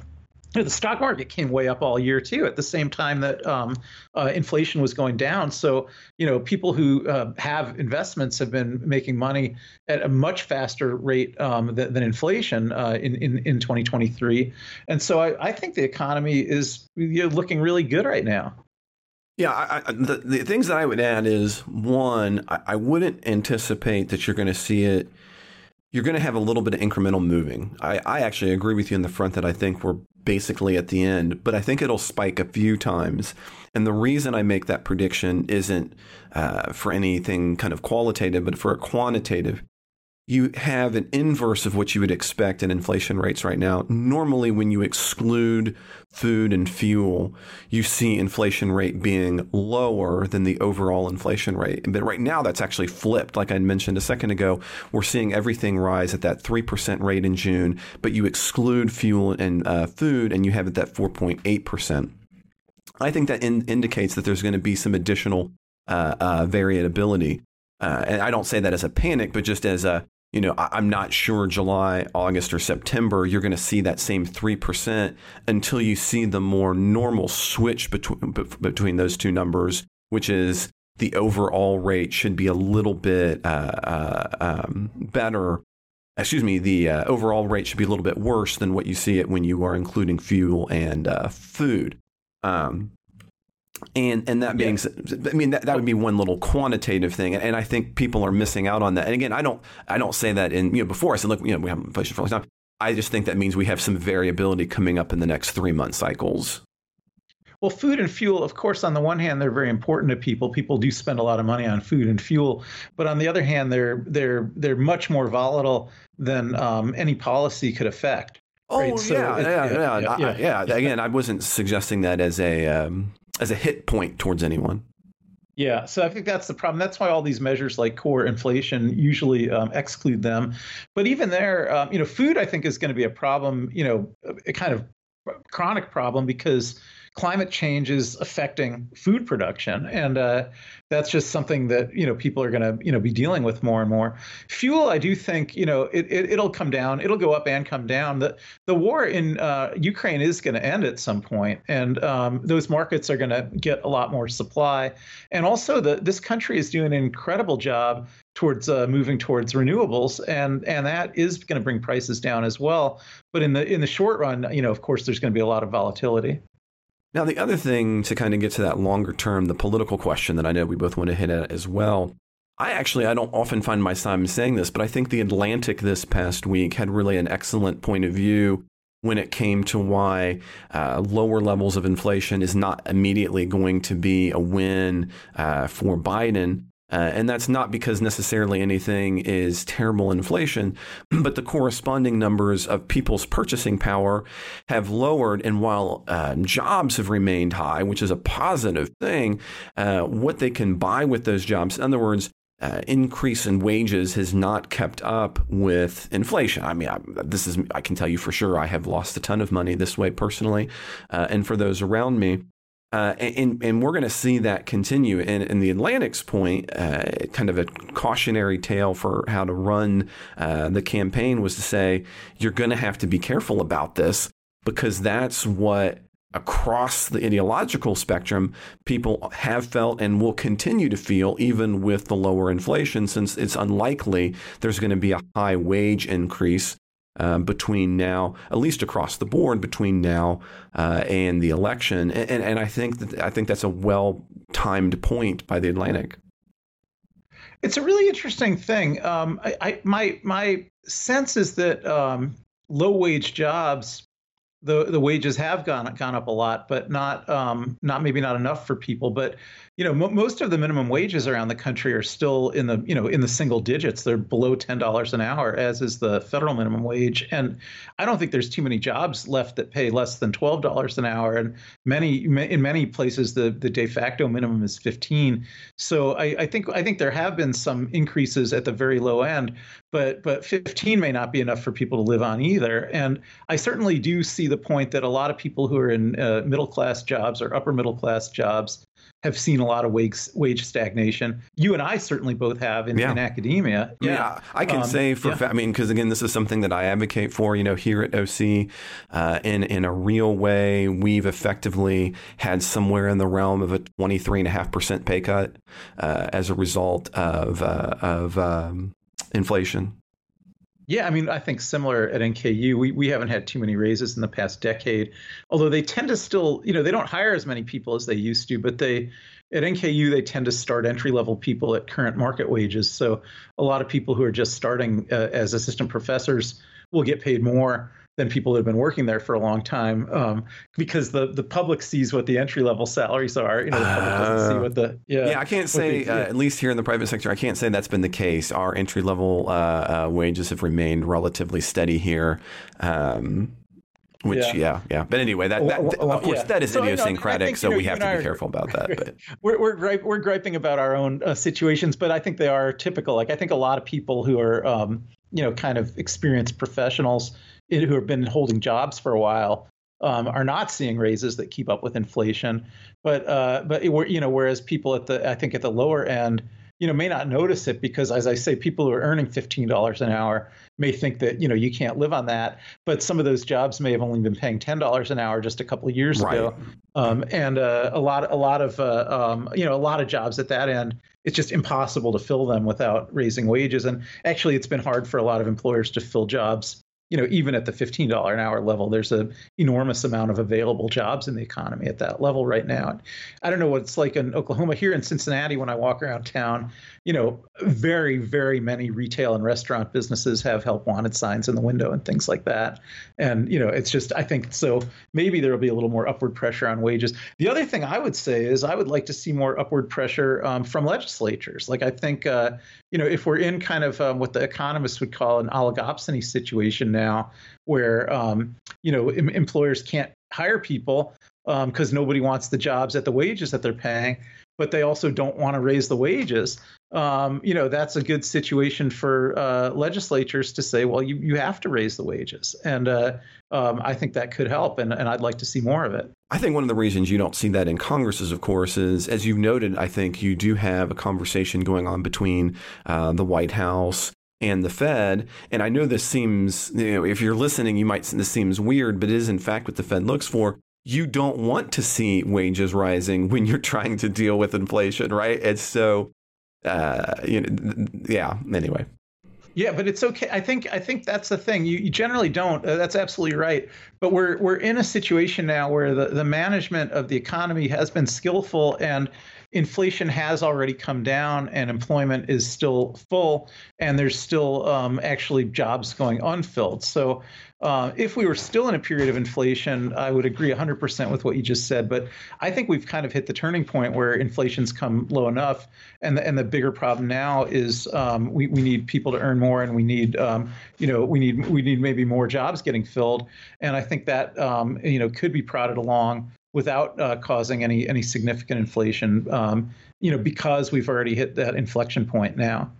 you know, the stock market came way up all year too at the same time that um, uh, inflation was going down so you know people who uh, have investments have been making money at a much faster rate um, than, than, inflation uh, in, in, in 2023 and so I, I think the economy is you know, looking really good right now Yeah, I, I, the, the things that I would add is one, I, I wouldn't anticipate that you're going to see it. You're going to have a little bit of incremental moving. I, I actually agree with you in the front that I think we're basically at the end, but I think it'll spike a few times. And the reason I make that prediction isn't uh, for anything kind of qualitative, but for a quantitative you have an inverse of what you would expect in inflation rates right now. Normally, when you exclude food and fuel, you see inflation rate being lower than the overall inflation rate. But right now, that's actually flipped. Like I mentioned a second ago, we're seeing everything rise at that 3% rate in June, but you exclude fuel and uh, food and you have it at 4.8%. I think that in- indicates that there's going to be some additional uh, uh, variability. Uh, and I don't say that as a panic, but just as a you know, I'm not sure July, August, or September you're going to see that same three percent until you see the more normal switch between between those two numbers, which is the overall rate should be a little bit uh, uh, um, better. Excuse me, the uh, overall rate should be a little bit worse than what you see it when you are including fuel and uh, food. Um, and and that being, yeah. I mean that, that would be one little quantitative thing, and, I think people are missing out on that. And again, I don't I don't say that in you know before I said look you know we have inflation for a long time. I just think that means we have some variability coming up in the next three month cycles. Well, food and fuel, of course, on the one hand, they're very important to people. People do spend a lot of money on food and fuel, but on the other hand, they're they're they're much more volatile than um, any policy could affect. Oh right? so yeah, it, yeah, yeah, yeah, yeah, yeah, Again, I wasn't suggesting that as a um, as a hit point towards anyone. Yeah, so I think that's the problem. That's why all these measures like core inflation usually um, exclude them. But even there, um, you know, food I think is going to be a problem. You know, a kind of chronic problem because climate change is affecting food production, and uh, that's just something that you know people are going to you know be dealing with more and more. Fuel, I do think you know it, it will come down, it'll go up and come down. the The war in uh, Ukraine is going to end at some point, and um, those markets are going to get a lot more supply. And also, the this country is doing an incredible job towards uh, moving towards renewables, and and that is going to bring prices down as well. But in the in the short run, you know, of course, there's going to be a lot of volatility. Now, the other thing to kind of get to that longer term, the political question that I know we both want to hit at as well. I actually I don't often find my myself saying this, but I think the Atlantic this past week had really an excellent point of view when it came to why uh, lower levels of inflation is not immediately going to be a win uh, for Biden. Uh, and that's not because necessarily anything is terrible inflation, but the corresponding numbers of people's purchasing power have lowered. And while uh, jobs have remained high, which is a positive thing, uh, what they can buy with those jobs, in other words, uh, increase in wages has not kept up with inflation. I mean, I, this is I can tell you for sure. I have lost a ton of money this way personally, uh, and for those around me. Uh, and, and we're going to see that continue. And, and the Atlantic's point, uh, kind of a cautionary tale for how to run uh, the campaign, was to say, you're going to have to be careful about this because that's what across the ideological spectrum people have felt and will continue to feel even with the lower inflation since it's unlikely there's going to be a high wage increase uh, between now, at least across the board, between now uh, and the election, and, and I think that I think that's a well timed point by the Atlantic. It's a really interesting thing. Um, I, I, my my sense is that um, low wage jobs the the wages have gone gone up a lot, but not um, not maybe not enough for people. But you know, m- most of the minimum wages around the country are still in the you know in the single digits. They're below ten dollars an hour, as is the federal minimum wage. And I don't think there's too many jobs left that pay less than twelve dollars an hour. And many in many places, the the de facto minimum is fifteen. So I, I think I think there have been some increases at the very low end, but but 15 may not be enough for people to live on either. And I certainly do see the point that a lot of people who are in uh, middle class jobs or upper middle class jobs have seen a lot of wage, wage stagnation. You and I certainly both have in, yeah. in academia. Yeah, yeah I can um, say for yeah. fa- I mean, because again, this is something that I advocate for. You know, here at OC, uh, in in a real way, we've effectively had somewhere in the realm of a twenty three and a half percent pay cut uh, as a result of uh, of um, inflation. Yeah, I mean, I think similar at NKU. We we haven't had too many raises in the past decade, although they tend to still, you know, they don't hire as many people as they used to, but they at NKU they tend to start entry level people at current market wages. So a lot of people who are just starting uh, as assistant professors will get paid more than people that have been working there for a long time um, because the the public sees what the entry level salaries are. You know, the public doesn't see what the yeah. Yeah, I can't say the, uh, at least here in the private sector, I can't say that's been the case. Our entry level uh, uh, wages have remained relatively steady here. Um, which yeah. yeah, yeah. But anyway, that, that well, of course yeah. that is so, idiosyncratic, know, think, so know, we have to be are, careful about that. But we're we're, gripe, we're griping about our own uh, situations, but I think they are typical. Like I think a lot of people who are um, you know kind of experienced professionals who have been holding jobs for a while um, are not seeing raises that keep up with inflation. But uh, but it, you know, whereas people at the I think at the lower end, you know, may not notice it because, as I say, people who are earning fifteen dollars an hour may think that you know you can't live on that. But some of those jobs may have only been paying ten dollars an hour just a couple of years right. ago, um, and uh, a lot a lot of uh, um, you know a lot of jobs at that end. It's just impossible to fill them without raising wages. And actually, it's been hard for a lot of employers to fill jobs you know, even at the $15 an hour level, there's an enormous amount of available jobs in the economy at that level right now. And I don't know what it's like in Oklahoma. Here in Cincinnati, when I walk around town, you know, very, very many retail and restaurant businesses have help wanted signs in the window and things like that. And, you know, it's just, I think so maybe there will be a little more upward pressure on wages. The other thing I would say is I would like to see more upward pressure um, from legislatures. Like, I think, uh, you know, if we're in kind of um, what the economists would call an oligopsony situation now, where um, you know em- employers can't hire people because um, nobody wants the jobs at the wages that they're paying, but they also don't want to raise the wages. Um, you know, that's a good situation for uh, legislatures to say, well, you, you have to raise the wages. And uh, um, I think that could help, and, and I'd like to see more of it. I think one of the reasons you don't see that in Congress is, of course, is as you've noted, I think you do have a conversation going on between uh, the White House and the Fed. And I know this seems, you know, if you're listening, you might this seems weird, but it is in fact what the Fed looks for. You don't want to see wages rising when you're trying to deal with inflation, right? It's so, uh, you know, yeah. Anyway. Yeah, but it's okay. I think I think that's the thing. You, you generally don't. Uh, that's absolutely right. But we're we're in a situation now where the, the management of the economy has been skillful and inflation has already come down and employment is still full and there's still um, actually jobs going unfilled. So uh, if we were still in a period of inflation, I would agree 100% with what you just said. But I think we've kind of hit the turning point where inflation's come low enough, and the, and the bigger problem now is um, we, we need people to earn more, and we need um, you know we need we need maybe more jobs getting filled, and I think that um, you know could be prodded along without uh, causing any any significant inflation. Um, you know because we've already hit that inflection point now.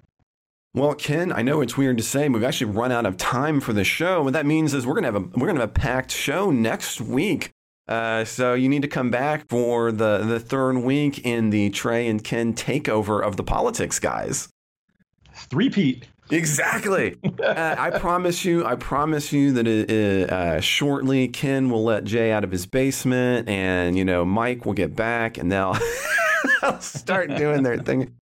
Well, Ken, I know it's weird to say, we've actually run out of time for the show. What that means is we're gonna have a we're gonna have a packed show next week. Uh, so you need to come back for the the third week in the Trey and Ken takeover of the politics guys. Three Pete. Exactly. uh, I promise you. I promise you that it, uh, shortly Ken will let Jay out of his basement, and you know Mike will get back, and they'll, they'll start doing their thing.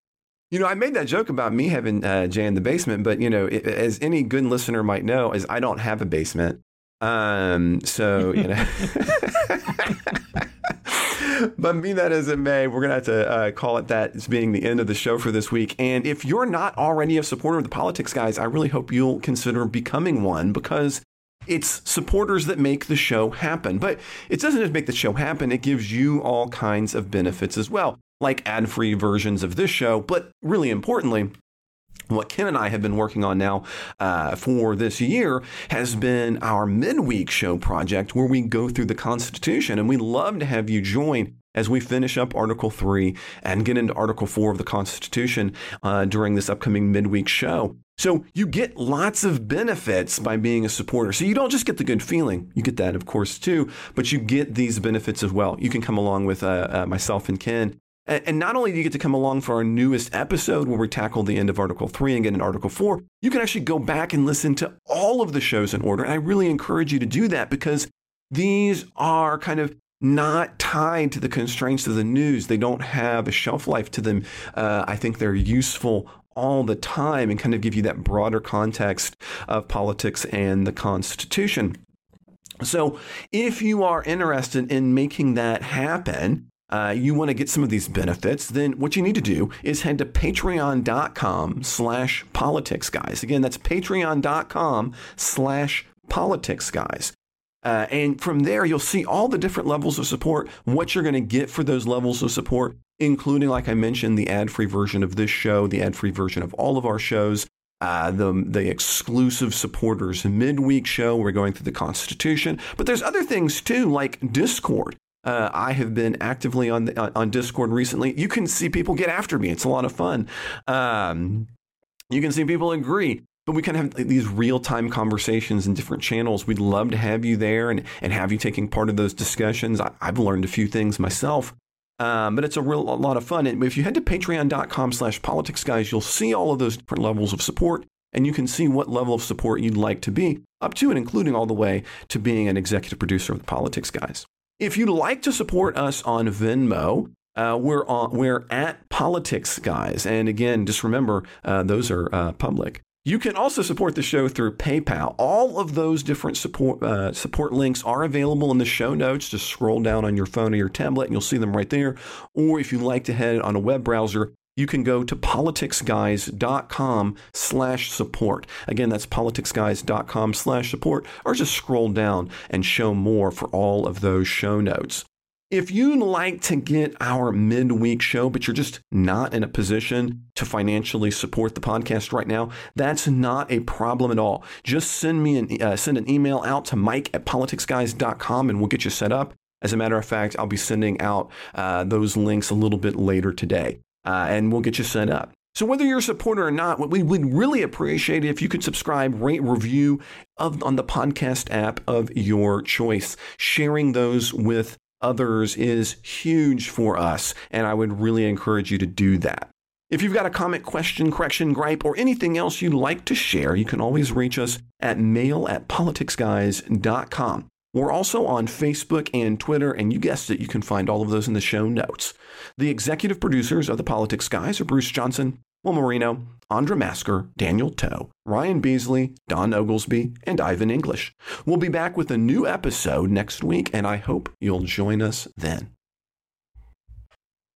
You know, I made that joke about me having uh, Jay in the basement, but you know, it, as any good listener might know, is I don't have a basement. Um, so you know. but be that as it may, we're going to have to uh, call it that as being the end of the show for this week. And if you're not already a supporter of the politics guys, I really hope you'll consider becoming one because it's supporters that make the show happen. But it doesn't just make the show happen, it gives you all kinds of benefits as well like ad free versions of this show, but really importantly, what Ken and I have been working on now uh, for this year has been our midweek show project where we go through the Constitution. And we love to have you join as we finish up Article 3 and get into Article 4 of the Constitution uh, during this upcoming midweek show. So you get lots of benefits by being a supporter. So you don't just get the good feeling, you get that, of course, too, but you get these benefits as well. You can come along with uh, uh, myself and Ken and not only do you get to come along for our newest episode where we tackle the end of Article 3 and get into Article 4, you can actually go back and listen to all of the shows in order. And I really encourage you to do that because these are kind of not tied to the constraints of the news. They don't have a shelf life to them. Uh, I think they're useful all the time and kind of give you that broader context of politics and the Constitution. So, if you are interested in making that happen, uh, you want to get some of these benefits, then what you need to do is head to patreon.com slash politics guys. Again, that's patreon.com slash politics guys. Uh, and from there, you'll see all the different levels of support, what you're going to get for those levels of support, including, like I mentioned, the ad free version of this show, the ad free version of all of our shows, uh, the, the exclusive supporters midweek show. We're going through the Constitution. But there's other things too, like Discord. Uh, I have been actively on the, on Discord recently. You can see people get after me. It's a lot of fun. Um, you can see people agree but we kind of have these real time conversations in different channels. We'd love to have you there and, and have you taking part of those discussions. I, have learned a few things myself, um, but it's a real a lot of fun. And if you head to patreon.com slash politics guys, you'll see all of those different levels of support and you can see what level of support you'd like to be, up to and including all the way to being an executive producer of the Politics Guys. If you'd like to support us on Venmo, uh, we're on we're at Politics Guys, and again, just remember uh, those are uh, public. You can also support the show through PayPal. All of those different support uh, support links are available in the show notes. Just scroll down on your phone or your tablet, and you'll see them right there. Or if you'd like to head on a web browser, you can go to politicsguys.com slash support. Again, that's politicsguys.com slash support, or just scroll down and show more for all of those show notes. If you'd like to get our midweek show, but you're just not in a position to financially support the podcast right now, that's not a problem at all. Just send me an uh, send an email out to Mike at politicsguys.com and we'll get you set up. As a matter of fact, I'll be sending out uh, those links a little bit later today, uh, and we'll get you set up. So whether you're a supporter or not, we would really appreciate it if you could subscribe, rate, review of, on the podcast app of your choice, sharing those with others is huge for us, and I would really encourage you to do that. If you've got a comment, question, correction, gripe, or anything else you'd like to share, you can always reach us at mail at politicsguys.com. We're also on Facebook and Twitter, and you guessed it, you can find all of those in the show notes. The executive producers of the Politics Guys are Bruce Johnson, Will Marino, Andra Masker, Daniel Toe, Ryan Beasley, Don Oglesby, and Ivan English. We'll be back with a new episode next week, and I hope you'll join us then.